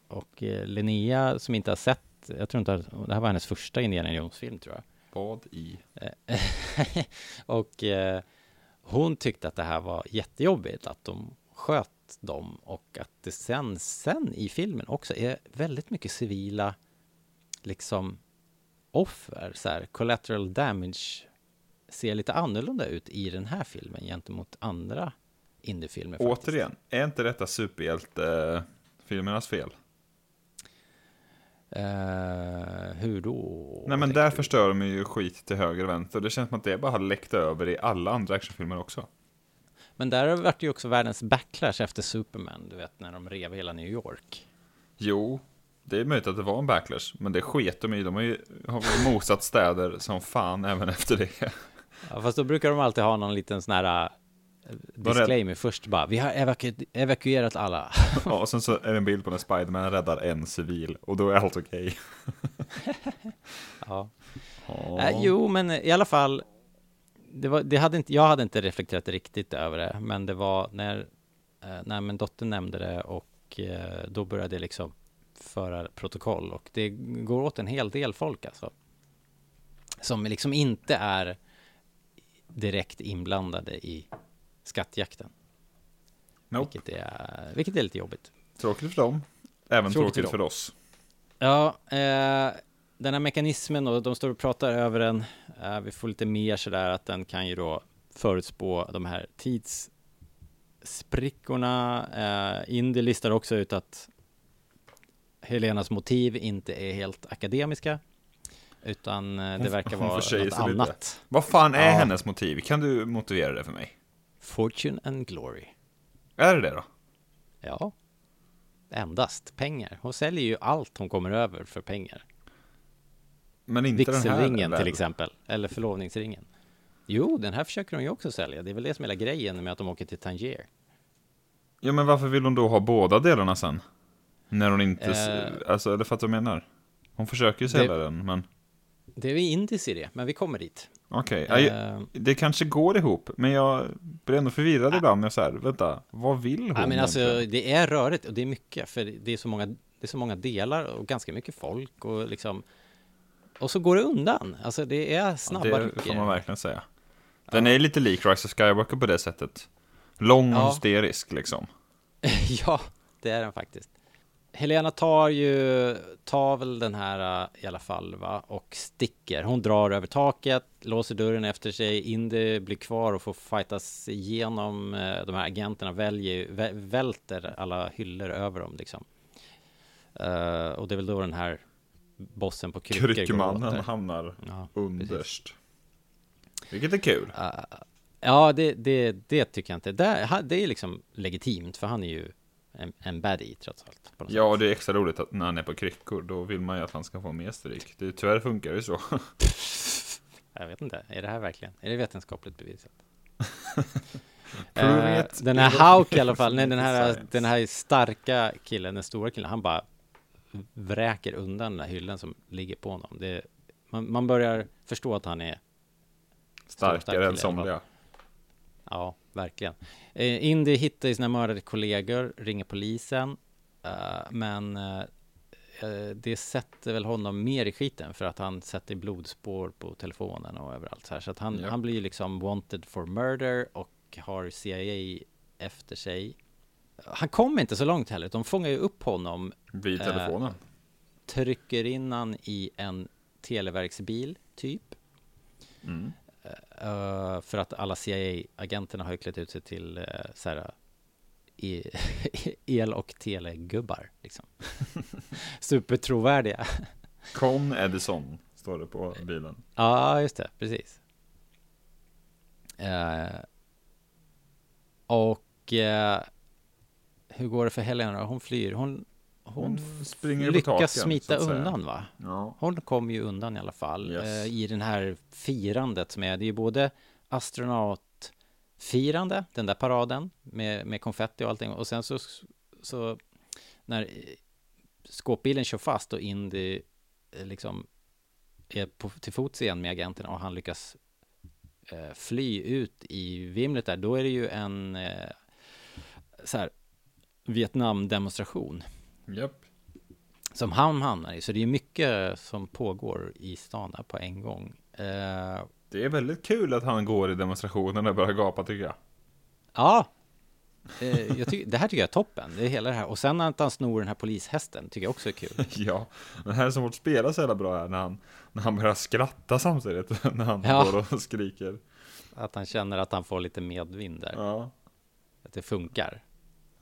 och eh, Linnea som inte har sett, jag tror inte, att- det här var hennes första Indiana Jones-film tror jag. Vad i? Eh, och hon tyckte att det här var jättejobbigt att de sköt dem och att det sen, sen i filmen också är väldigt mycket civila liksom offer, så här, collateral damage ser lite annorlunda ut i den här filmen gentemot andra indiefilmer. Återigen, är inte detta superhjälte-filmernas fel? Eh, hur då? Nej men där du? förstör de ju skit till höger och vänster. Det känns som att det bara har läckt över i alla andra actionfilmer också. Men där har det varit ju också världens backlash efter Superman, du vet när de rev hela New York. Jo, det är möjligt att det var en backlash, men det sket de i. De har ju har mosat städer som fan även efter det. Ja, fast då brukar de alltid ha någon liten sån här uh, disclaimer först bara. Vi har evaku- evakuerat alla. Ja, och sen så är det en bild på när Spiderman räddar en civil, och då är allt okej. ja. Ja. Eh, jo, men i alla fall. Det var, det hade inte, jag hade inte reflekterat riktigt över det, men det var när, eh, när min dotter nämnde det och eh, då började jag liksom föra protokoll och det går åt en hel del folk alltså. Som liksom inte är direkt inblandade i skattjakten. Nope. Vilket, är, vilket är lite jobbigt. Tråkigt för dem. Även Tråkigt tråkigt, för för oss. Ja, eh, den här mekanismen och de står och pratar över den. Eh, vi får lite mer sådär att den kan ju då förutspå de här tidssprickorna. Eh, Indy listar också ut att Helenas motiv inte är helt akademiska. Utan eh, det Hon- verkar hon vara något sig lite. annat. Vad fan är Ja. hennes motiv? Kan du motivera det för mig? Fortune and glory. Är det det då? Ja, endast pengar. Hon säljer ju allt hon kommer över för pengar. Men inte den här väl? till exempel, eller förlovningsringen. Jo, den här försöker de ju också sälja. Det är väl det som är hela grejen med att de åker till Tangier. Ja, men varför vill hon då ha båda delarna sen? När hon inte... Eh. Alltså, eller fattar du vad jag menar? Hon försöker ju sälja Det- den, men... Det är vi indies i det, men vi kommer dit. Okej, Eh. ja, det kanske går ihop, men jag blir ändå förvirrad ibland. Jag så här, vänta, vad vill hon Ja, men alltså, det är rörigt och det är mycket, för det är så många, det är så många delar och ganska mycket folk och liksom... Och så går det undan. Alltså det är snabba det ryck i får det. man verkligen säga. Den är lite lik Rise of Skywalker på det sättet. Lång och Ja. hysterisk liksom. ja, det är den faktiskt. Helena tar ju, tar väl den här äh, i alla fall va, och sticker. Hon drar över taket, låser dörren efter sig, Indy blir kvar och får fightas igenom. eh, De här agenterna väljer, vä- välter alla hyllor över dem liksom. Eh, och det är väl då den här bossen på kryckor Kryckmannen hamnar Ja, underst. Vilket är kul. Ja, det, det, det tycker jag inte. Det, det är liksom legitimt, för han är ju en, en baddie trots allt. Ja, och det är extra roligt att när han är på kryckor, då vill man ju att han ska få mer stryk. Det, tyvärr funkar det ju så. Jag vet inte, är det här verkligen? Är det vetenskapligt bevisat? Eh, den här Hauk i alla fall, nej den här, den här starka killen, den stora killen, han bara vräker undan den här hyllan som ligger på honom. Det, man, man börjar förstå att han är, Starkare stark än somliga. ja, verkligen. Eh, Indy hittar ju sina mördade kollegor, ringer polisen, eh, men eh, eh, det sätter väl honom mer i skiten för att han sätter blodspår på telefonen och överallt så här. Så att han, Ja. han blir ju liksom wanted for murder och har CIA efter sig. Han kommer inte så långt heller, de fångar ju upp honom, Vid Eh, telefonen. trycker in han i en televerksbil, typ. Mm. Eh, för att alla CIA-agenterna har ju klätt ut sig till uh, så här, e- el och telegubbar. Liksom. Supertrovärdiga. Con Edison, står det på bilen. Ja, just det, precis. Eh, och eh, hur går det för Helena då? Hon flyr. Hon hon Hon springer på lyckas taken, smita undan va? Ja. Hon kommer ju undan i alla fall Yes. eh, i den här firandet som är, det är ju både astronautfirande, den där paraden med, med konfetti och allting och sen så, så när eh, skåpbilen kör fast och Indy eh, liksom är på, till fots igen med agenterna och han lyckas eh, fly ut i vimlet där, då är det ju en eh, så här Vietnam-demonstration Japp. som han hamnar i. Så det är mycket som pågår i stan här på en gång. Eh, Det är väldigt kul att han går i demonstrationen och börjar gapa tycker jag. ja, eh, jag tycker, det här tycker jag är toppen. Det är hela det här. Och sen att han snor den här polishästen tycker jag också är kul. Ja, men här som vårt spelar så jävla bra här när han, när han börjar skratta samtidigt när han Ja. går och skriker. Att han känner att han får lite medvind där. Ja. Att det funkar.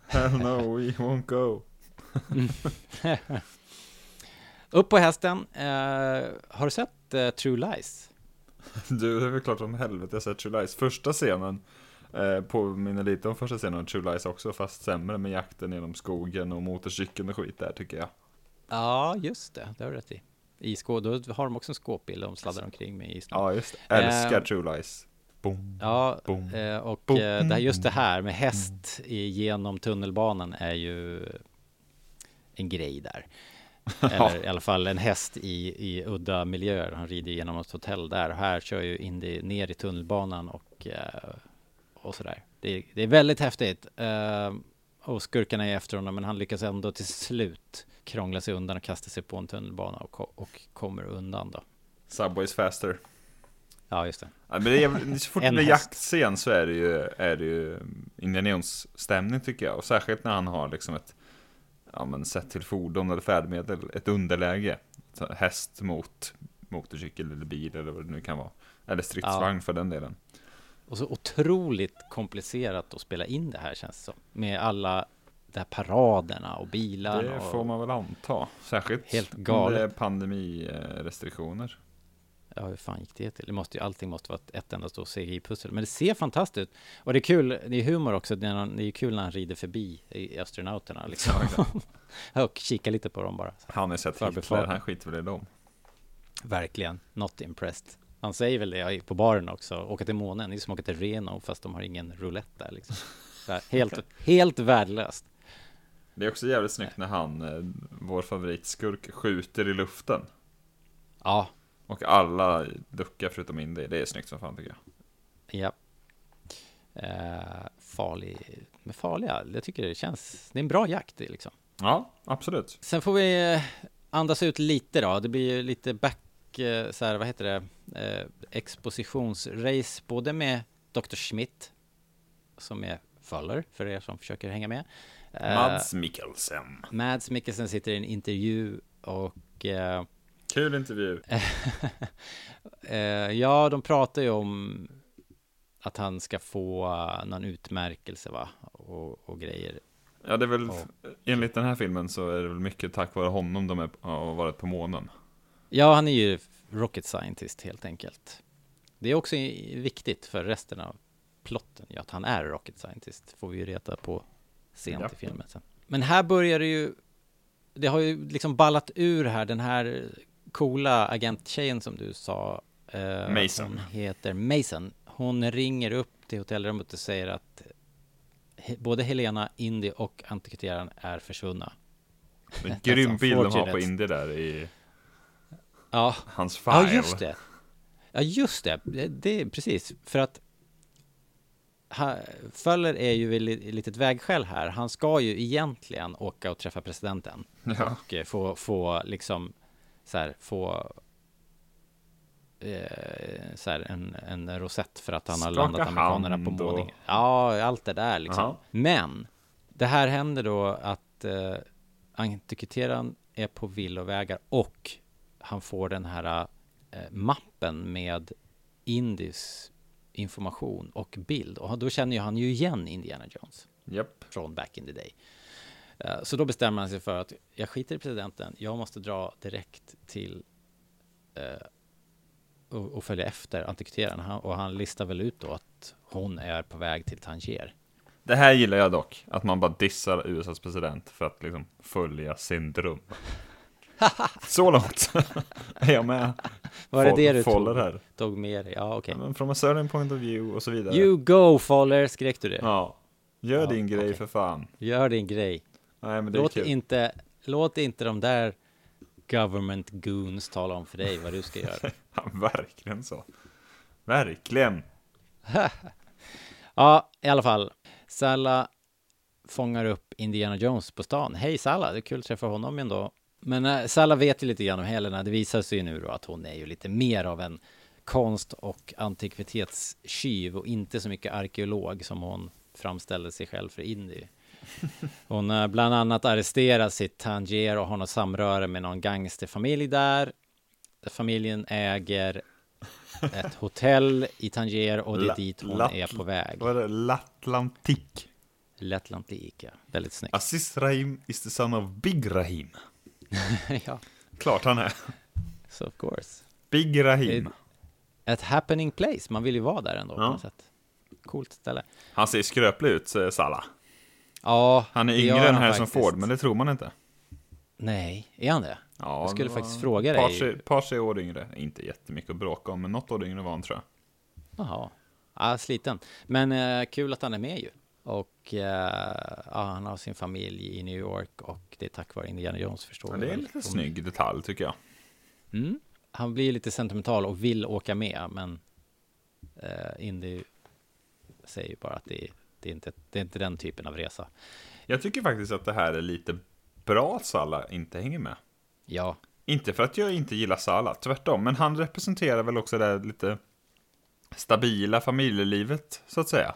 Hell no, we won't go. Upp på hästen. Eh, har du sett eh, True Lies? Du, det är väl klart som helvete jag har sett True Lies. Första scenen, eh, påminner lite om första scenen av True Lies också, fast sämre med jakten genom skogen och motorcykeln och skit där tycker jag. Ja, just det. Det har du rätt i. I skå, då har de också en skåpbil de sladdar omkring med i snön. Ja, just det. Älskar Eh, True Lies. Boom. Ja, Boom. eh, och Boom. eh, det här, just det här med häst i- genom tunnelbanan är ju en grej där. Eller i alla fall en häst i, i udda miljöer. Han rider genom ett hotell där. Och här kör ju Indy ner i tunnelbanan och, eh, och sådär. Det, är- det är väldigt häftigt. Eh, och skurkarna är efter honom, men han lyckas ändå till slut krångla sig undan och kasta sig på en tunnelbana och, och kommer undan då. Subways faster. Ja, just det. Ja, men det är, så fort det häst. jaktscen så är det ju, är det ju Jones stämning tycker jag. Och särskilt när han har liksom ett, ja men sett till fordon eller färdmedel, ett underläge. Så häst mot motorcykel eller bil eller vad det nu kan vara. Eller stridsvagn för den delen. Och så otroligt komplicerat att spela in det här känns det som. Med alla de här paraderna och bilarna. Det och, får man väl anta. Särskilt Helt om galet. det är pandemirestriktioner. Ja, hur fan gick det till? Det måste ju, allting måste vara ett, enda stort CGI-pussel. Men det ser fantastiskt ut. Och det är kul, det är humor också. Det är, det är kul när han rider förbi i astronauterna liksom. och kika lite på dem bara. Han har sett. Hitler, han skiter väl i dem. Verkligen, not impressed. Han säger väl det på baren också. Åka till månen, det är som att åka till Reno fast de har ingen roulette där liksom. Helt, helt värdelöst. Det är också jävligt snyggt när han, eh, vår favoritskurk, skjuter i luften. Ja, Och alla duckar förutom Indy. Det är snyggt som fan tycker jag. Ja. Eh, farlig, men farliga, jag tycker det känns, det är en bra jakt liksom. Ja, absolut. Sen får vi eh, andas ut lite då, det blir ju lite back, eh, så här, vad heter det, eh, expositionsrace, både med Dr. Schmidt, som är Fuller, för er som försöker hänga med. Eh, Mads Mikkelsen. Mads Mikkelsen sitter i en intervju och eh, Kul intervju. Eh, ja, de pratar ju om att han ska få eh, någon utmärkelse va? Och, och grejer. Ja, det är väl, Ja. enligt den här filmen så är det väl mycket tack vare honom de är, har varit på månen. Ja, han är ju rocket scientist helt enkelt. Det är också viktigt för resten av plotten ju att han är rocket scientist. Får vi ju reda på sent Ja. i filmen sen. Men här börjar det ju, det har ju liksom ballat ur här, den här coola agenttjejen som du sa. eh, Mason. Heter Mason. Hon ringer upp till hotellrummet och säger att he, både Helena, Indy och antikvarieten är försvunna. En grym bild de har på. Indy där i Ja, hans file. Ja, just det. Ja, just det. Det, det är precis. För att Föller är ju vid ett litet vägskäl här. Han ska ju egentligen åka och träffa presidenten. Ja. Och eh, få, få liksom, så här, få eh, så här, en, en rosett för att han har Skaka landat amerikanerna på månen. Ja, allt det där liksom. Aha. Men det här händer då att eh, antikviteten är på villovägar och han får den här eh, mappen med Indys information och bild. Och då känner ju han ju igen Indiana Jones Japp. från back in the day. Eh, Så då bestämmer han sig för att jag skiter i presidenten, jag måste dra direkt till eh, och, och följa efter antikviteten. Han, och han listar väl ut då att hon är på väg till Tangier. Det här gillar jag dock, att man bara dissar USAs president för att liksom följa sin dröm. Så långt är jag med. Var det det du Foller tog, här. tog med dig? Ja, okej. Ja, men From a certain point of view och så vidare. You go Foller, skrek du det? Ja. Gör Ja, din grej okej. för fan. Gör din grej. Nej men det är Låt kul. inte, låt inte de där government goons tala om för dig vad du ska göra. Ja, verkligen så. Verkligen. Ja, i alla fall. Salla fångar upp Indiana Jones på stan. Hej Salla, det är kul att träffa honom ändå. Men äh, Salla vet ju lite grann om Helena. Det visar sig ju nu då att hon är ju lite mer av en konst och antikvitetstjuv och inte så mycket arkeolog som hon framställde sig själv för Indy. Hon har bland annat arresterats i Tangier och har något samröre med någon gangsterfamilj där. Familjen äger ett hotell i Tangier och det är dit hon Lat- är på väg. Vad är det? Latlantik. Lettlantik, ja. Väldigt snyggt. Aziz Rahim is the son of Big Rahim. ja, Klart han är. so of course. Big Rahim. Ett happening place, man vill ju vara där ändå på Ja. något sätt. Coolt ställe. Han ser skröplig ut, säger Salah. Ja, Han är yngre än Harrison faktiskt. Ford, men det tror man inte. Nej, är han det? Ja, Jag skulle faktiskt fråga ett par, dig. tre- par tre år yngre. Inte jättemycket att bråka om, men något år yngre var han tror jag. Jaha. Ja, sliten. Men eh, kul att han är med ju. Och eh, ja, han har sin familj i New York och det är tack vare Indiana Jones förstår vi det är en lite snygg detalj tycker jag. Mm. Han blir lite sentimental och vill åka med, men eh, Indy säger ju bara att det, är- det, är inte, det är inte den typen av resa. Jag tycker faktiskt att det här är lite bra att Salah inte hänger med. Ja, Inte för att jag inte gillar Salah, tvärtom. Men han representerar väl också det lite stabila familjelivet, så att säga.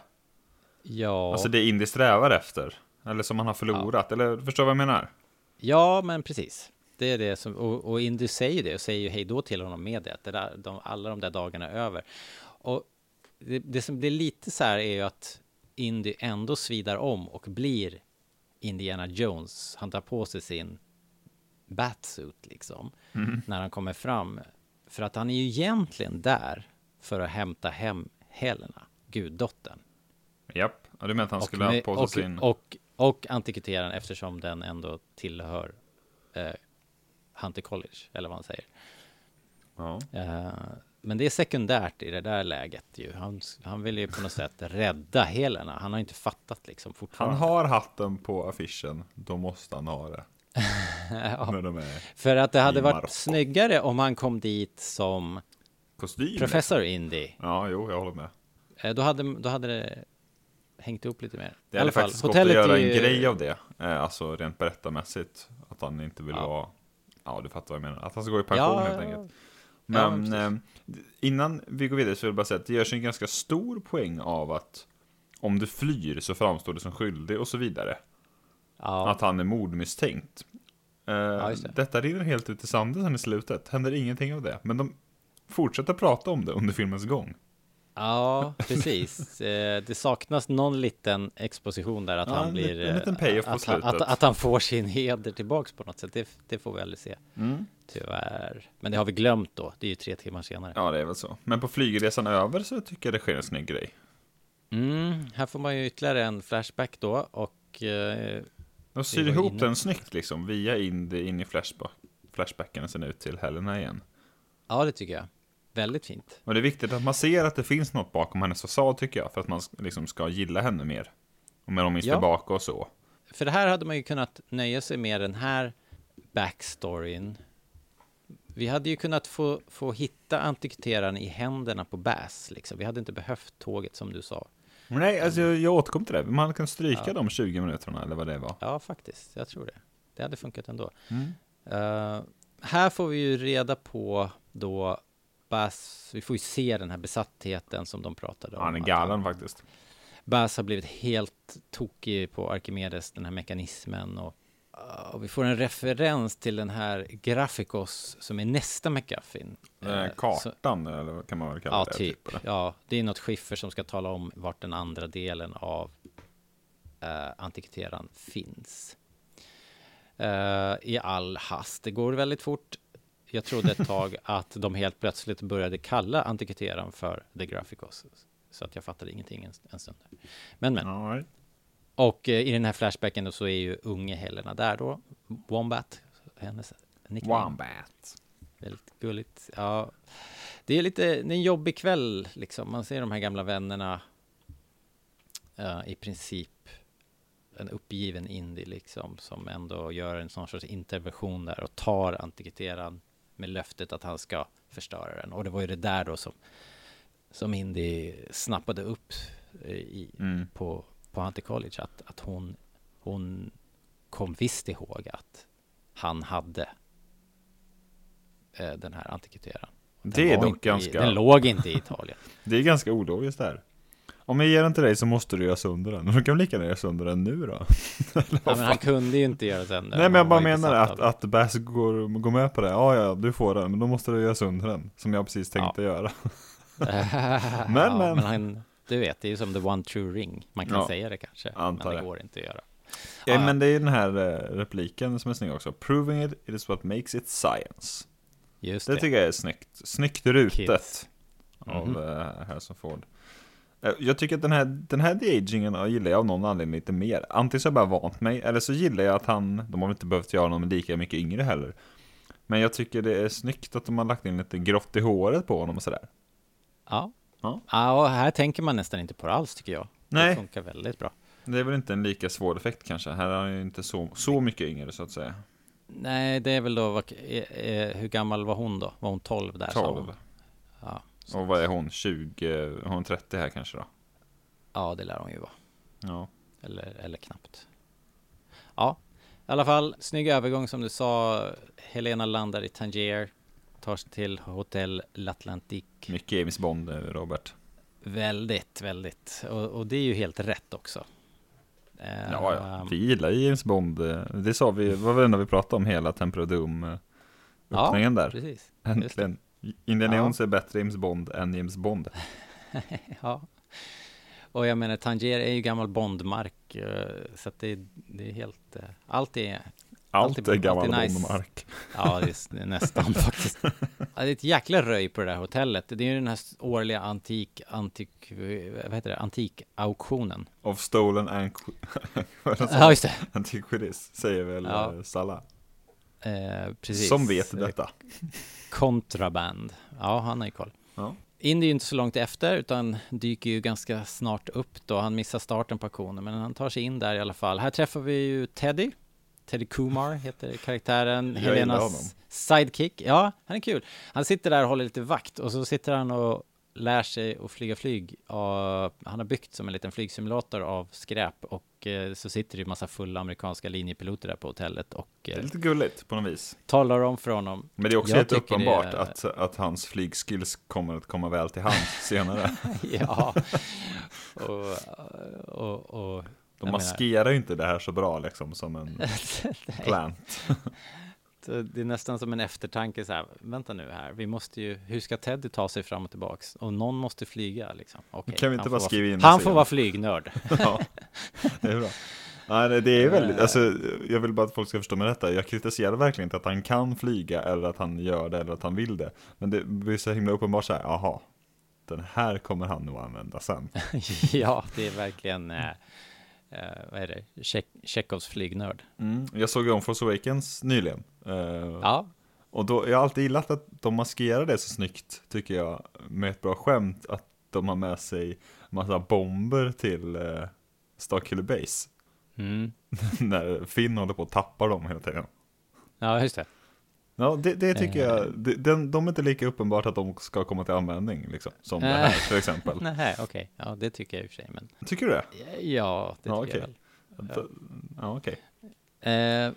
ja, Alltså det Indy strävar efter. Eller som han har förlorat, eller förstår vad jag menar? ja, men precis. Det är det som, och, och Indy säger det och säger ju hej då till honom med det. det där, de, alla de där dagarna är över. Och det, det som blir lite så här är ju att Indy ändå svidar om och blir Indiana Jones. Han tar på sig sin batsuit liksom. När han kommer fram. För att han är ju egentligen där för att hämta hem Helena, guddottern. Japp, och det menar att han skulle med- ha på sig och, sin... och, och antikviteten eftersom den ändå tillhör eh, Hunter College, eller vad han säger. Ja. Eh, men det är sekundärt i det där läget ju. Han, han vill ju på något sätt rädda Helena. Han har inte fattat liksom Han fortfarande. har hatten på affischen, då måste han ha det. ja, de för att det hade varit Marocko. snyggare om han kom dit som kostym. professor Indy. Ja, jo, jag håller med. Eh, då, hade, då hade det hängt upp lite mer. Det hade faktiskt gått att göra ju- en grej av det. Eh, Alltså rent berättarmässigt. Att han inte vill Ja. vara... Ja, du fattar vad jag menar. Att han ska gå i pension Ja, helt enkelt. Ja, Men men eh, innan vi går vidare så vill jag bara säga att det görs en ganska stor poäng av att om du flyr så framstår du som skyldig och så vidare. Ja, Att han är mordmisstänkt. Eh, just det. Detta rinner helt ut i sanden sen i slutet. Händer ingenting av det. Men de fortsätter prata om det under filmens gång. Ja, precis. Eh, det saknas någon liten exposition där att Ja, han blir... en eh, liten payoff på att, han- att, slutet. att han får sin heder tillbaks på något sätt. Det, det får vi aldrig se. Mm. Tyvärr. Men det har vi glömt då. Det är ju tre timmar senare. Ja, det är väl så. Men på flygresan över så tycker jag det sker en snygg grej. Mm, här får man ju ytterligare en flashback då och eh, De syr ihop inne- den snyggt liksom, via in, in i flashback, flashbacken och sen ut till Helena igen. ja, det tycker jag. Väldigt fint. Och det är viktigt att man ser att det finns något bakom hennes fasad tycker jag, för att man liksom ska gilla henne mer. Och med de minns Ja. tillbaka och så. För det här hade man ju kunnat nöja sig med den här backstoryn. Vi hade ju kunnat få, få hitta antikviteraren i händerna på Bass, liksom. Vi hade inte behövt tåget som du sa. Men nej, alltså jag, jag återkom till det. Man kan stryka Ja. de 20 minuterna eller vad det var. Ja, faktiskt. Jag tror det. Det hade funkat ändå. Mm. Eh, här får vi ju reda på då Bass, vi får ju se den här besattheten som de pratade om. Han är galen faktiskt. Bass har blivit helt tokig på Archimedes, den här mekanismen. Och, uh, och vi får en referens till den här Graphicos som är nästa McGuffin. Eh, Eh, så- kartan eller kan man väl kalla Ja, det. typ. eller? Ja, det är något skiffer som ska tala om vart den andra delen av uh, antikviteran finns. Eh, I all hast. Det går väldigt fort. Jag trodde ett tag att de helt plötsligt började kalla antikviteran för The Graphicos. Så att jag fattade ingenting en, en stund. Men, men. Ja, nej. Och eh, i den här flashbacken då så är ju unge Helena där då. Wombat, hennes nickname. Wombat. Väldigt gulligt. Ja, det är lite, det är en jobbig kväll liksom. Man ser de här gamla vännerna. eh, I princip en uppgiven indie liksom. Som ändå gör en sån sorts intervention där och tar antikviteran med löftet att han ska förstöra den. Och det var ju det där då som, som Indy snappade upp eh, i, Mm. på, på Hunter College. Att, att hon, hon kom visst ihåg att han hade eh, den här antikviteran. Det är dock inte i- ganska- Den låg inte i Italien. Det är ganska ologiskt där. Om jag ger den till dig så måste du göra sönder den. Du kan lika gärna göra sönder den nu då? ja, men han kunde ju inte göra sönder Nej men jag bara ju menar att, att Bass går, går med på det. Ja ja, du får den, men då måste du göra sönder den. Som jag precis tänkte göra. ja, men- men han, du vet, det är ju som the one true ring. Man kan Ja, säga det kanske, antar men det det. går inte att göra. Ja, Ja, men det är den här eh, repliken som är snygg också. Proving it, it is what makes it science. Just Det det. tycker jag är snyggt. Snyggt rutet Kids. av Mhm. eh, Harrison Ford. Eh, Jag tycker att den här, den här de-agingen gillar jag av någon anledning lite mer. Antingen så har jag bara vant mig, eller så gillar jag att han, de har väl inte behövt göra honom lika mycket yngre heller. Men jag tycker det är snyggt att de har lagt in lite grått i håret på honom och sådär. Ja. Ja. ja, och här tänker man nästan inte på det alls tycker jag. Nej. Det funkar väldigt bra. Det är väl inte en lika svår effekt kanske. Här är han ju inte så, så mycket yngre så att säga. Nej, det är väl då, vad, eh, eh, hur gammal var hon då? Var hon 12 där? sa 12. hon? Ja, Och vad är hon? 20? Hon är 30 här kanske då? ja, det lär hon ju vara. Ja. Eller, eller knappt. Ja, i alla fall, snygg övergång som du sa. Helena landar i Tangier, tar sig till hotell L'Atlantique. Mycket James Bond, eh, Robert. Väldigt, väldigt. Och, och det är ju helt rätt också. Ja, ja. Vi gillar James Bond. Det sa vi, var det när vi pratade om hela Temper Doom eh, Ja, öppningen där. precis. Äntligen. Indiana Ja. Jones är bättre James Bond än James Bond. Ja. Och jag menar, Tangier är ju gammal Bondmark. eh, Så att det, det är helt, eh, allt är Allt Alltid- är gammal nice. Bondmark. Ja, det är, nästan faktiskt. Ja, det är ett jäkla röj på det där hotellet. Det är ju den här årliga antik, antik, vad heter det, antikauktionen. Of stolen det Ja, just det. Antiquities, säger väl Ja. eh, Salah. Eh, precis. Som vet detta. Kontraband. Ja, han har ju koll. Ja. Indy är ju inte så långt efter, utan dyker ju ganska snart upp då. Han missar starten på auktionen, men han tar sig in där i alla fall. Här träffar vi ju Teddy. Teddy Kumar heter karaktären. Jag. Helenas sidekick. Ja, han är kul. Han sitter där och håller lite vakt och så sitter han och lär sig att flyga flyg. Han har byggt som en liten flygsimulator av skräp och eh, så sitter det ju massa fulla amerikanska linjepiloter där på hotellet och Det eh, är lite gulligt på något vis. talar om för honom. Men det är också Jag helt uppenbart det- att, att hans flygskills kommer att komma väl till hand senare. ja, och, och, och De maskerar ju inte det här så bra liksom som en plant. Så det är nästan som en eftertanke så här, vänta nu här, vi måste ju, hur ska Teddy ta sig fram och tillbaks? Och någon måste flyga liksom. Okej, Kan vi inte bara skriva in Han får vara flygnörd. ja, det är bra. Nej, det- är väldigt, alltså, jag vill bara att folk ska förstå med detta. Jag kritiserar verkligen inte att han kan flyga eller att han gör det eller att han vill det. Men det blir så himla uppenbart så här, jaha, den här kommer han nog använda sen. ja, det är verkligen, eh, eh, vad är det, Chekhovs flygnörd. Mm. Jag såg om Force Awakens nyligen. Eh, Ja, Och då, jag har alltid gillat att de maskerar det så snyggt, tycker jag, med ett bra skämt, att de har med sig massa bomber till eh, Starkiller Base. mm. När Finn håller på att tappa dem hela tiden. ja just det. Ja, det, det tycker Eh. jag, det, den, de är inte lika uppenbart att de ska komma till användning, liksom, som det Eh. här till exempel. Nej, okej, ja det tycker jag i och för sig, men Tycker du det? ja, det Ja, tycker okej. jag väl. Ja, okej. Eh,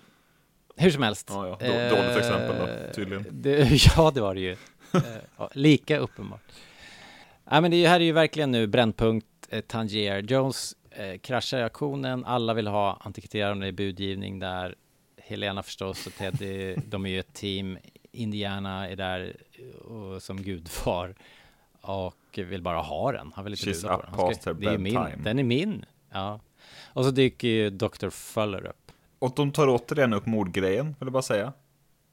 hur som helst. Ja, ja. Då- dåligt exempel då, Eh, tydligen. Det, ja, det var det ju. Eh, ja, lika uppenbart. Ja, men det här är ju verkligen nu brännpunkt, eh, Tangier. Jones eh, kraschar i auktionen, alla vill ha antikviterande i budgivning där. Helena förstås och Teddy, de är ju ett team. Indiana är där och, som gudfar och vill bara ha den. Han vill inte She's buda up på den. Her det är min, den är min. Ja. Och så dyker ju Dr. Fuller upp. Och de tar återigen upp mordgrejen, vill jag bara säga.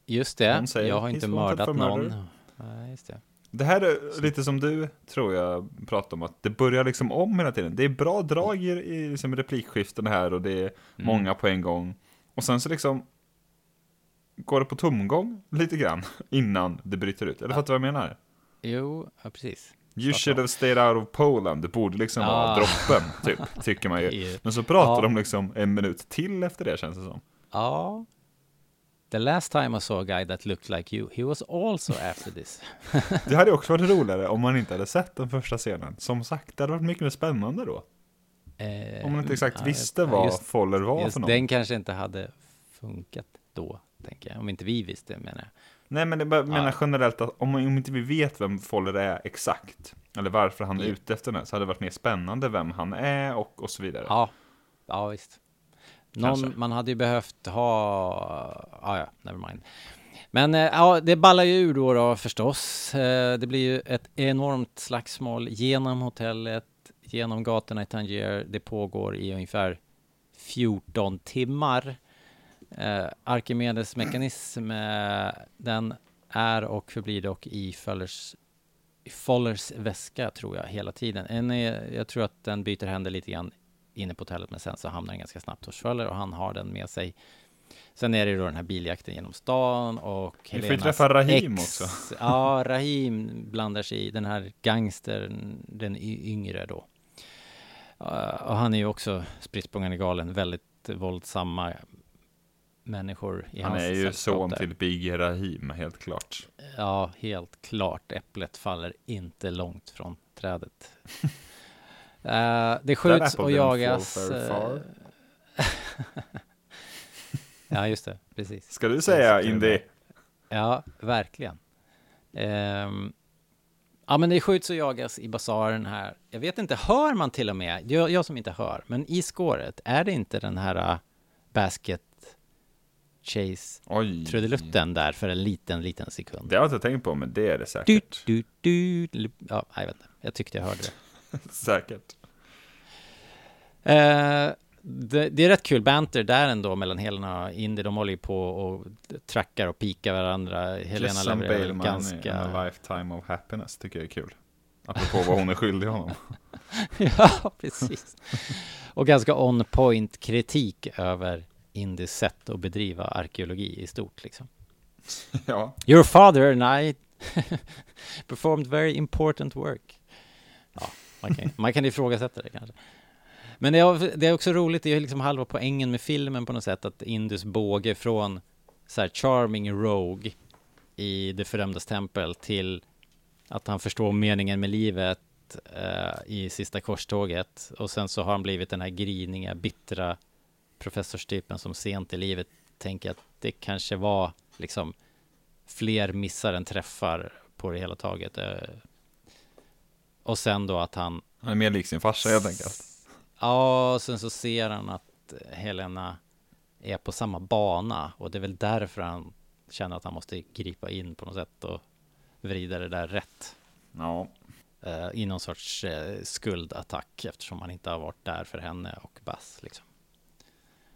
Just det, säger, jag har "He's inte mördat någon. murder." Nej, just det. Det här är lite som du, tror jag, pratar om, att det börjar liksom om hela tiden. Det är bra drag i, i liksom replikskiften här och det är många på en gång. Och sen så liksom går det på tomgång lite grann innan det bryter ut. Eller fattar du vad jag menar? Jo, ja, precis. You should have stayed out of Poland. Det borde liksom vara Ah. droppen, typ, tycker man ju. Men så pratar Ja. de liksom en minut till efter det, känns det som. Ja. The last time I saw a guy that looked like you, he was also after this. Det hade också varit roligare om man inte hade sett den första scenen. Som sagt, det hade varit mycket mer spännande då. Eh, Om man inte exakt ja, visste vad just, Foller var just för någon. den kanske inte hade funkat då, tänker jag. Om inte vi visste, menar jag. Nej, men det bara- menar Ja. generellt att om, om inte vi vet vem Foller är exakt, eller varför han är ute efter den, så hade det varit mer spännande vem han är och, och så vidare. Ja, ja visst. Någon, Kanske. man hade ju behövt ha, ja ja, never mind. Men eh, ja, det ballar ju ur då, då förstås. Eh, Det blir ju ett enormt slagsmål genom hotellet, genom gatorna i Tangier. Det pågår i ungefär 14 timmar. Eh, Arkimedes mekanism, eh, den är och förblir dock i Fullers, i Follers väska tror jag hela tiden. En är, jag tror att den byter händer lite grann inne på hotellet, men sen så hamnar den ganska snabbt hos Fuller och han har den med sig. Sen är det då den här biljakten genom stan och Vi får ju träffa Rahim ex. också. Ja, Rahim blandar sig i den här gangstern, den yngre då. Uh, och han är ju också spritt galen, väldigt våldsamma människor i Han hans är ju son till Big Rahim, helt klart. Ja, helt klart. Äpplet faller inte långt från trädet. Eh, det skjuts och jagas. eh, ja, just det. Precis. Ska du säga Indy? Ja, verkligen. Ehm, ja, men det skjuts och jagas i basaren här. Jag vet inte, hör man till och med, jag, jag som inte hör, men i skåret, är det inte den här uh, basket chase Oj. trudelutten där för en liten, liten sekund? Det har jag inte tänkt på, men det är det Du, säkert. du, du, lu- ja, jag vet inte. Jag tyckte jag hörde det. Säkert. Eh, det, det är rätt kul banter där ändå mellan Helena och Indy. De håller ju på och trackar och pikar varandra. Helena levererar ganska... a lifetime of happiness tycker jag är kul. Apropå vad hon är skyldig honom. ja, precis. Och ganska on point kritik över Indys sätt att bedriva arkeologi i stort liksom. ja, Your father and I performed very important work. Ja, man kan, man kan ifrågasätta det kanske. Men det är, det är också roligt, det är liksom halva poängen med filmen på något sätt, att Indus båge från så här charming rogue i det fördömdas tempel till att han förstår meningen med livet eh, i sista korståget och sen så har han blivit den här griniga, bittra professorstypen som sent i livet tänker att det kanske var liksom fler missar än träffar på det hela taget. Eh, Och sen då att han, han är mer lik sin farsa helt enkelt. ja, och sen så ser han att Helena är på samma bana och det är väl därför han känner att han måste gripa in på något sätt och vrida det där rätt Ja, eh, i någon sorts eh, skuldattack eftersom han inte har varit där för henne och Bass liksom.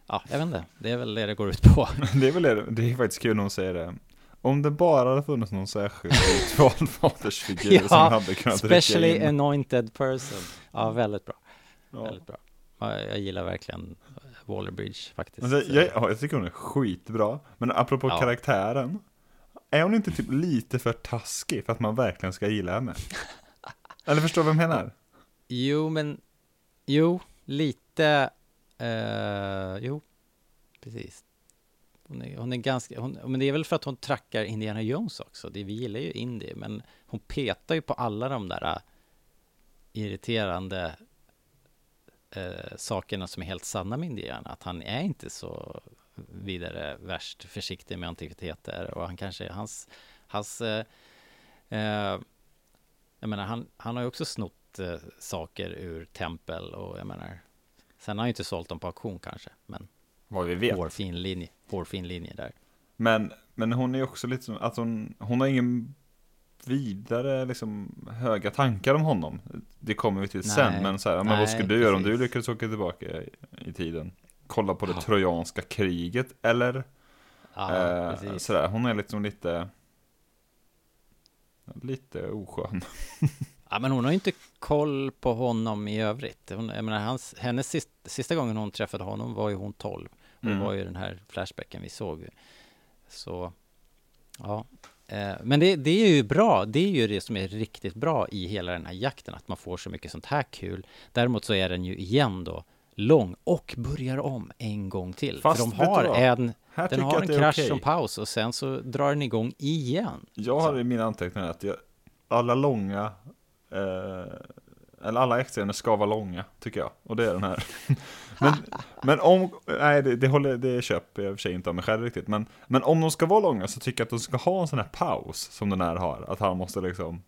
Ja, jag vet inte, det är väl det det går ut på. det är väl det. Det är faktiskt kul när hon säger det. Om det bara hade funnits någon särskild utvald fadersfigur som hade kunnat specially in. anointed person. Ja, väldigt bra. Ja. Väldigt bra. Ja, jag gillar verkligen Waller-Bridge faktiskt. Alltså, jag, ja, jag tycker hon är skitbra. Men apropå Ja. karaktären. Är hon inte typ lite för taskig för att man verkligen ska gilla henne? Eller förstår du vad jag menar? Jo, men jo, lite. Uh, jo, precis. Hon är, hon är ganska, hon, men det är väl för att hon trackar Indiana Jones också. Det, vi gillar ju Indy, men hon petar ju på alla de där eh, irriterande uh, sakerna som är helt sanna med Indiana. Att han är inte så vidare värst försiktig med antikviteter och han kanske, hans, hans uh, jag menar, han, han har ju också snott saker ur tempel och jag menar, sen har han ju inte sålt dem på auktion kanske, men Vad vi vet. hårfin linje, hårfin linje där. Men, men hon är också lite som att hon, hon har ingen vidare liksom höga tankar om honom. Det kommer vi till Nej. sen, men så här, men vad Nej, skulle du göra om du precis. lyckades åka tillbaka i, i tiden? Kolla på det Ja. trojanska kriget, eller? Ja, eh, precis. sådär, hon är liksom lite Lite oskön. Ja, men hon har ju inte koll på honom i övrigt. Hon, jag menar, hans, hennes sista, sista gången hon träffade honom var ju hon 12. Och Mm. var ju den här flashbacken vi såg. Så, ja. Eh, Men det, det är ju bra. Det är ju det som är riktigt bra i hela den här jakten. Att man får så mycket sånt här kul. Däremot så är den ju igen då lång och börjar om en gång till. Fast För de har en, Här den har en krasch okej. som paus och sen så drar den igång igen. Jag har i mina anteckningar att jag, alla långa, eller alla extrascener ska vara långa, tycker jag. Och det är den här. men, men om, nej det, det, håller, det köper jag i och för sig inte av mig själv riktigt. Men, men om de ska vara långa så tycker jag att de ska ha en sån här paus som den här har. Att han måste liksom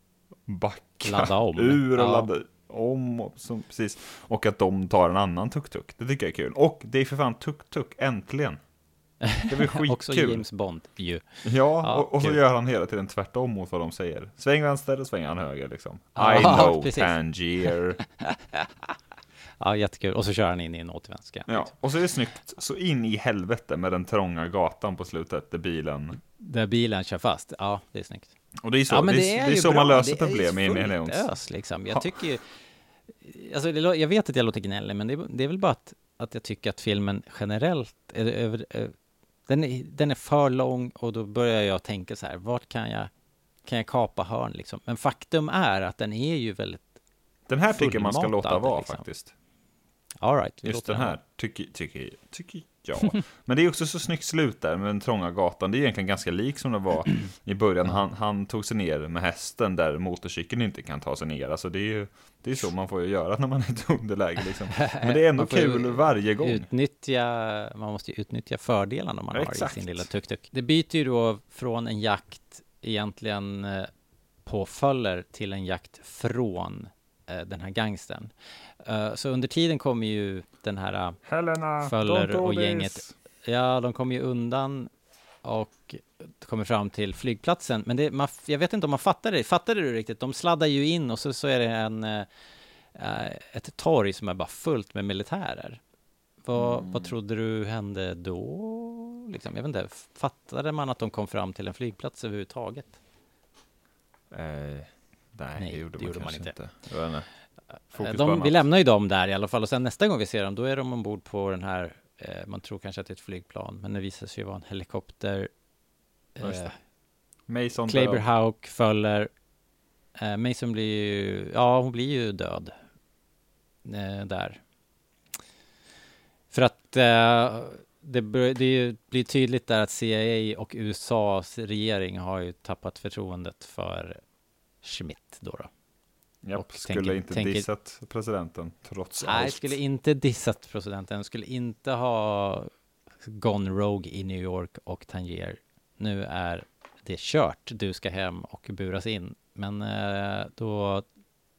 backa Ladda om. ur och Ja. ladda om. Och, som, precis. och att de tar en annan tuk-tuk. Det tycker jag är kul. Och det är för fan tuk-tuk, äntligen. Det är väl Också skitkul. James Bond ju. Ja, Ja, och, och så gör han hela tiden tvärtom mot vad de säger. Sväng vänster, och svänger han höger liksom. Ja, I know, precis. Tangier. Ja, jättekul. Och så kör han in i en återvändsgränd. Ja, och så är det snyggt så in i helvete med den trånga gatan på slutet, där bilen... Där bilen kör fast. Ja, det är snyggt. Och det är så, ja, det det är, det är så bra. man löser problem i Indiana fullt Jones. ös, liksom. Jag Ja. tycker ju... Alltså, det, jag vet att jag låter gnällig, men det, är- det är väl bara att, att jag tycker att filmen generellt är över... Den är, den är för lång och då börjar jag tänka så här, vart kan jag, kan jag kapa hörn liksom? Men faktum är att den är ju väldigt... Den här tycker man ska låta vara liksom. faktiskt. All right, Just låter den här, tycker, tycker, tycker jag. Men det är också så snyggt slut där med den trånga gatan. Det är egentligen ganska lik som det var i början. Han, han tog sig ner med hästen där motorcykeln inte kan ta sig ner. Alltså det är ju det är så man får ju göra när man är i ett underläge liksom. Men det är ändå kul varje gång. Utnyttja, man måste ju utnyttja fördelarna man har i sin lilla tuk-tuk. Det byter ju då från en jakt egentligen eh, på Föller till en jakt från den här gangstern. Eh, så under tiden kommer ju den här eh, Helena, Föller och this. gänget. Ja, de kommer ju undan och kommer fram till flygplatsen. Men det, man, jag vet inte om man fattar det. Fattade du riktigt? De sladdar ju in och så, så är det en, eh, eh, ett torg som är bara fullt med militärer. Vad, Mm. vad trodde du hände då? Liksom, jag vet inte, fattade man att de kom fram till en flygplats överhuvudtaget? Eh, nej, Nej, det gjorde det man gjorde man inte. inte. Eh, De, vi lämnar ju dem där i alla fall och sen nästa gång vi ser dem då är de ombord på den här, eh, man tror kanske att det är ett flygplan, men det visar sig ju vara en helikopter. Eh, Mason Claber död. Hawk föller. Eh, Mason blir ju, ja hon blir ju död. Eh, där. För att eh, det, det blir tydligt där att CIA och USAs regering har ju tappat förtroendet för Schmidt då. då. Japp, skulle tänker- inte tänker- dissat presidenten trots Nej, allt. skulle inte dissat presidenten, skulle inte ha gone rogue i New York och Tangier. Nu är det kört, du ska hem och buras in. Men eh, då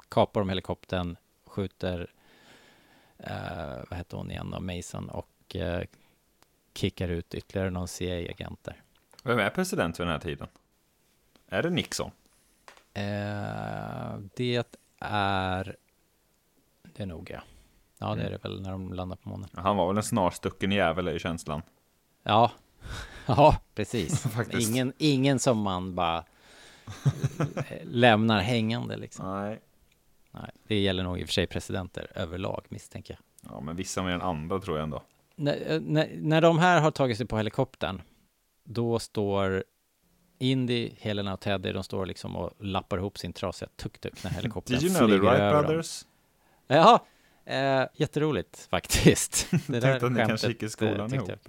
kapar de helikoptern, skjuter, eh, vad heter hon igen då, Mason och eh, kickar ut ytterligare någon CIA-agenter. Vem är president vid den här tiden? Är det Nixon? Eh, det är, det är nog ja. Ja, det är det väl när de landar på månen. Han var väl en snarstucken jävel är ju känslan. Ja, ja precis. Ingen, ingen som man bara eh, lämnar hängande liksom. Nej. Nej, det gäller nog i och för sig presidenter överlag misstänker jag. Ja, men vissa mer än andra tror jag ändå. När, eh, när, när de här har tagit sig på helikoptern, då står Indy, Helena och Teddy, de står liksom och lappar ihop sin trasiga tuk-tuk när helikoptern Did you know the flyger Wright över dem. Brothers? Ja, eh, jätteroligt faktiskt. Det Tänkte att ni kanske gick i skolan eh, ihop. jag.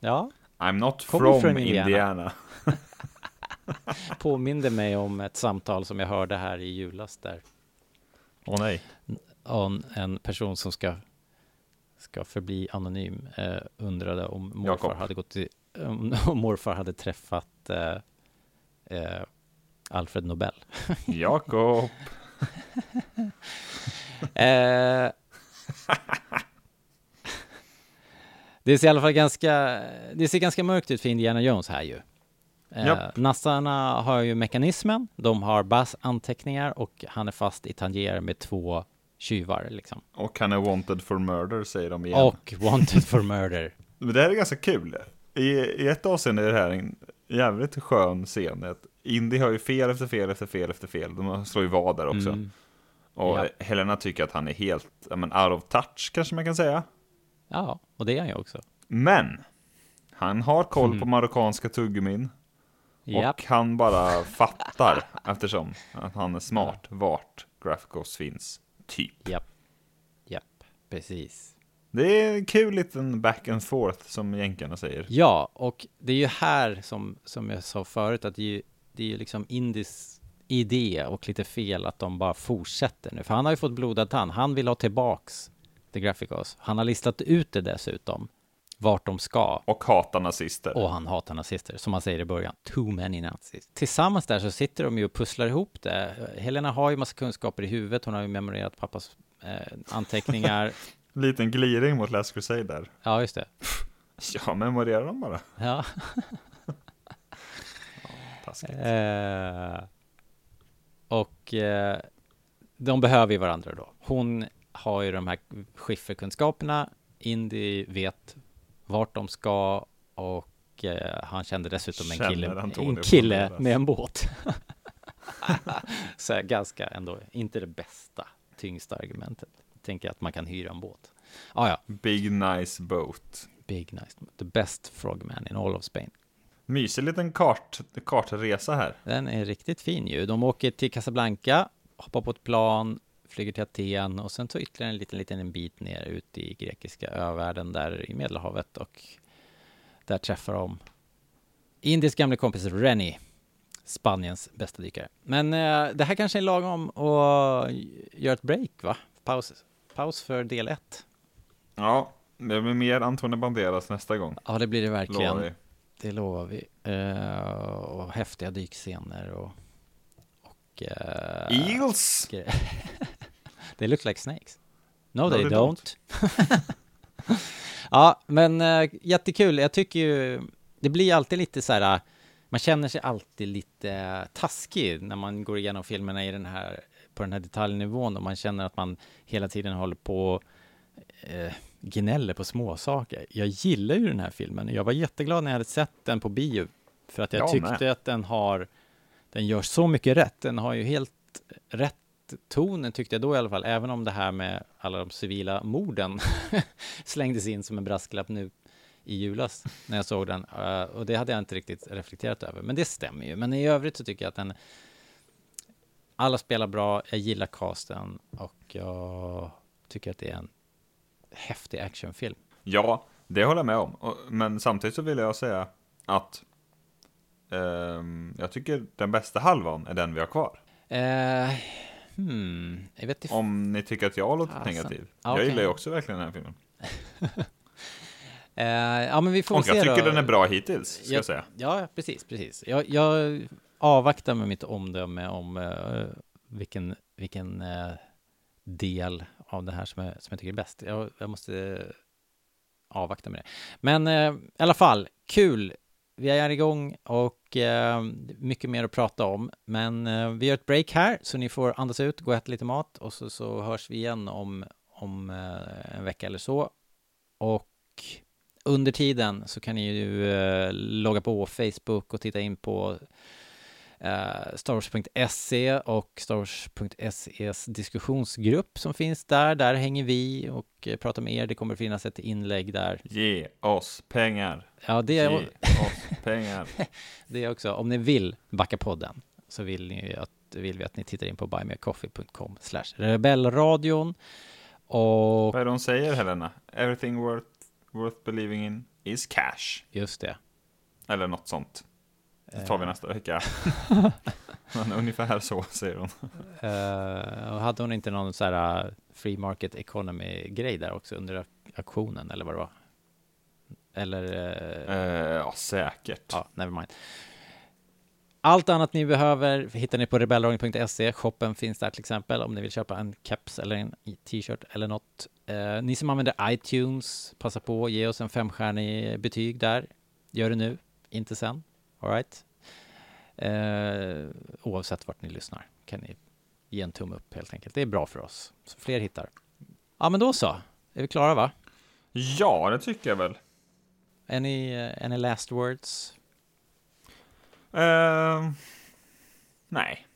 Ja, I'm not from, från Indiana. Indiana. påminde mig om ett samtal som jag hörde här i julas där Åh nej. om en person som ska, ska förbli anonym eh, undrade om morfar Jakob. hade gått i, om, om morfar hade träffat eh, eh, Alfred Nobel. Jakob. Eh, det ser i alla fall ganska, det ser ganska mörkt ut för Indiana Jones här ju. Eh, Japp. Nassarna har ju mekanismen, de har Buzz anteckningar och han är fast i Tangier med två tjuvar liksom. Och han är wanted for murder säger de igen. Och wanted for murder. Men det här är ganska kul. I, I ett avseende är det här en, jävligt skön scen. Att Indy har ju fel efter fel efter fel efter fel. De slår ju vad där också. Mm. Och Ja. Helena tycker att han är helt, ja, men out of touch kanske man kan säga. Ja, och det är han ju också. Men, han har koll Mm. på marockanska tuggummin. Japp. Och han bara fattar, eftersom att han är smart, vart Graphicos finns. Typ. Japp. Japp, precis. Det är en kul liten back and forth, som jänkarna säger. Ja, och det är ju här som, som jag sa förut, att det är ju, det är ju liksom Indis idé och lite fel att de bara fortsätter nu. För han har ju fått blodad tand. Han vill ha tillbaks The Graphicos. Han har listat ut det dessutom, vart de ska. Och hatar nazister. Och han hatar nazister, som han säger i början. Too many nazis. Tillsammans där så sitter de ju och pusslar ihop det. Helena har ju massa kunskaper i huvudet. Hon har ju memorerat pappas eh, anteckningar. Liten gliring mot Last Crusade där. ja, just det. Ja, memorera dem bara. Ja. Taskigt. Eh, och eh, de behöver ju varandra då. Hon har ju de här skifferkunskaperna. Indy vet vart de ska och eh, han kände dessutom en kille, en kille med en båt. Så här, ganska ändå, inte det bästa, tyngsta argumentet. Tänker att man kan hyra en båt. Ah, ja, Big nice boat. big nice, the best frogman in all of Spain. Mysig liten kart, kartresa här. Den är riktigt fin ju. De åker till Casablanca, hoppar på ett plan, flyger till Aten och sen tar ytterligare en liten, liten bit ner ut i grekiska övärlden där i Medelhavet och där träffar de Indiens gamla kompis Rennie, Spaniens bästa dykare. Men eh, det här kanske är lagom att göra ett break, va? Paus, paus för del ett. Ja, det blir mer Antonio Banderas nästa gång. Ja, det blir det verkligen. Lovar. Det lovar vi. Eh, och häftiga dykscener och... och eh, Eagles! grejer. They look like snakes. No, No, they, they don't. ja, men äh, jättekul. Jag tycker ju, det blir alltid lite så här, äh, man känner sig alltid lite taskig när man går igenom filmerna i den här, på den här detaljnivån och man känner att man hela tiden håller på eh, gnäller på småsaker. Jag gillar ju den här filmen. Jag var jätteglad när jag hade sett den på bio för att jag Jag tyckte med. att den har, den gör så mycket rätt. Den har ju helt rätt tonen tyckte jag då i alla fall, även om det här med alla de civila morden slängdes in som en brasklapp nu i julas när jag såg den. Eh, och det hade jag inte riktigt reflekterat över, men det stämmer ju. Men i övrigt så tycker jag att den alla spelar bra, jag gillar casten och jag tycker att det är en häftig actionfilm. Ja, det håller jag med om. Men samtidigt så vill jag säga att ehm, jag tycker den bästa halvan är den vi har kvar. Eh, hmm, jag. Om ni tycker att jag Fasen. negativ. Ja, Jag okej. gillar ju också verkligen den här filmen. Eh, ja, men vi får Och väl jag se tycker då. den är bra hittills, ska Ja, jag säga. Ja, precis, precis. Jag, jag avvakta med mitt omdöme om eh, vilken, vilken eh, del av det här som jag, som jag tycker är bäst. Jag, jag måste eh, avvakta med det. Men eh, i alla fall, kul. Vi är igång och eh, mycket mer att prata om. Men eh, vi gör ett break här, så ni får andas ut, gå och äta lite mat och så, så hörs vi igen om, om eh, en vecka eller så. Och under tiden så kan ni ju eh, logga på Facebook och titta in på eh, starwars.se och starwars.ses diskussionsgrupp som finns där. Där hänger vi och pratar med er. Det kommer finnas ett inlägg där. Ge oss pengar. Ja, det Ge är, oss pengar. det är också, om ni vill backa podden så vill, ni att, vill vi att ni tittar in på buymeacoffee.com slash rebellradion och Vad är det hon säger, Helena? Everything worth, worth believing in is cash. just det. Eller något sånt. Det tar vi Eh. nästa vecka. Men ungefär så säger hon. Uh, hade hon inte någon så här uh, free market economy grej där också under auktionen eller vad det var? Eller, uh, Eh, ja, säkert. ja, never mind. Allt annat ni behöver hittar ni på rebellradion.se. Shoppen finns där till exempel om ni vill köpa en keps eller en t-shirt eller något. Eh, ni som använder iTunes, passa på att ge oss en femstjärnig betyg där. Gör det nu, inte sen. All right? Eh, oavsett vart ni lyssnar kan ni ge en tumme upp helt enkelt. Det är bra för oss, så fler hittar. Ja, men då så. Är vi klara va? Ja, det tycker jag väl. Any, uh, any last words? Eh, nej,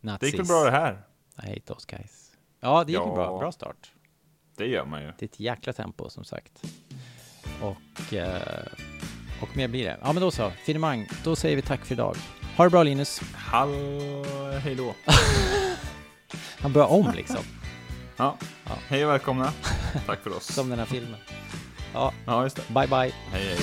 Nazis. det gick väl bra det här. I hate those guys. Ja, det gick Ja. bra. Bra start. Det gör man ju. Det är ett jäkla tempo som sagt. Och, eh, och mer blir det. Ja, men då så. Finemang, då säger vi tack för idag. Ha det bra Linus. Hall... Hej då. Han börjar om liksom, Ja. Ja. Hej och välkomna. Tack för oss. som den här filmen. Ja, Ja, just det. bye bye. Hej, hej.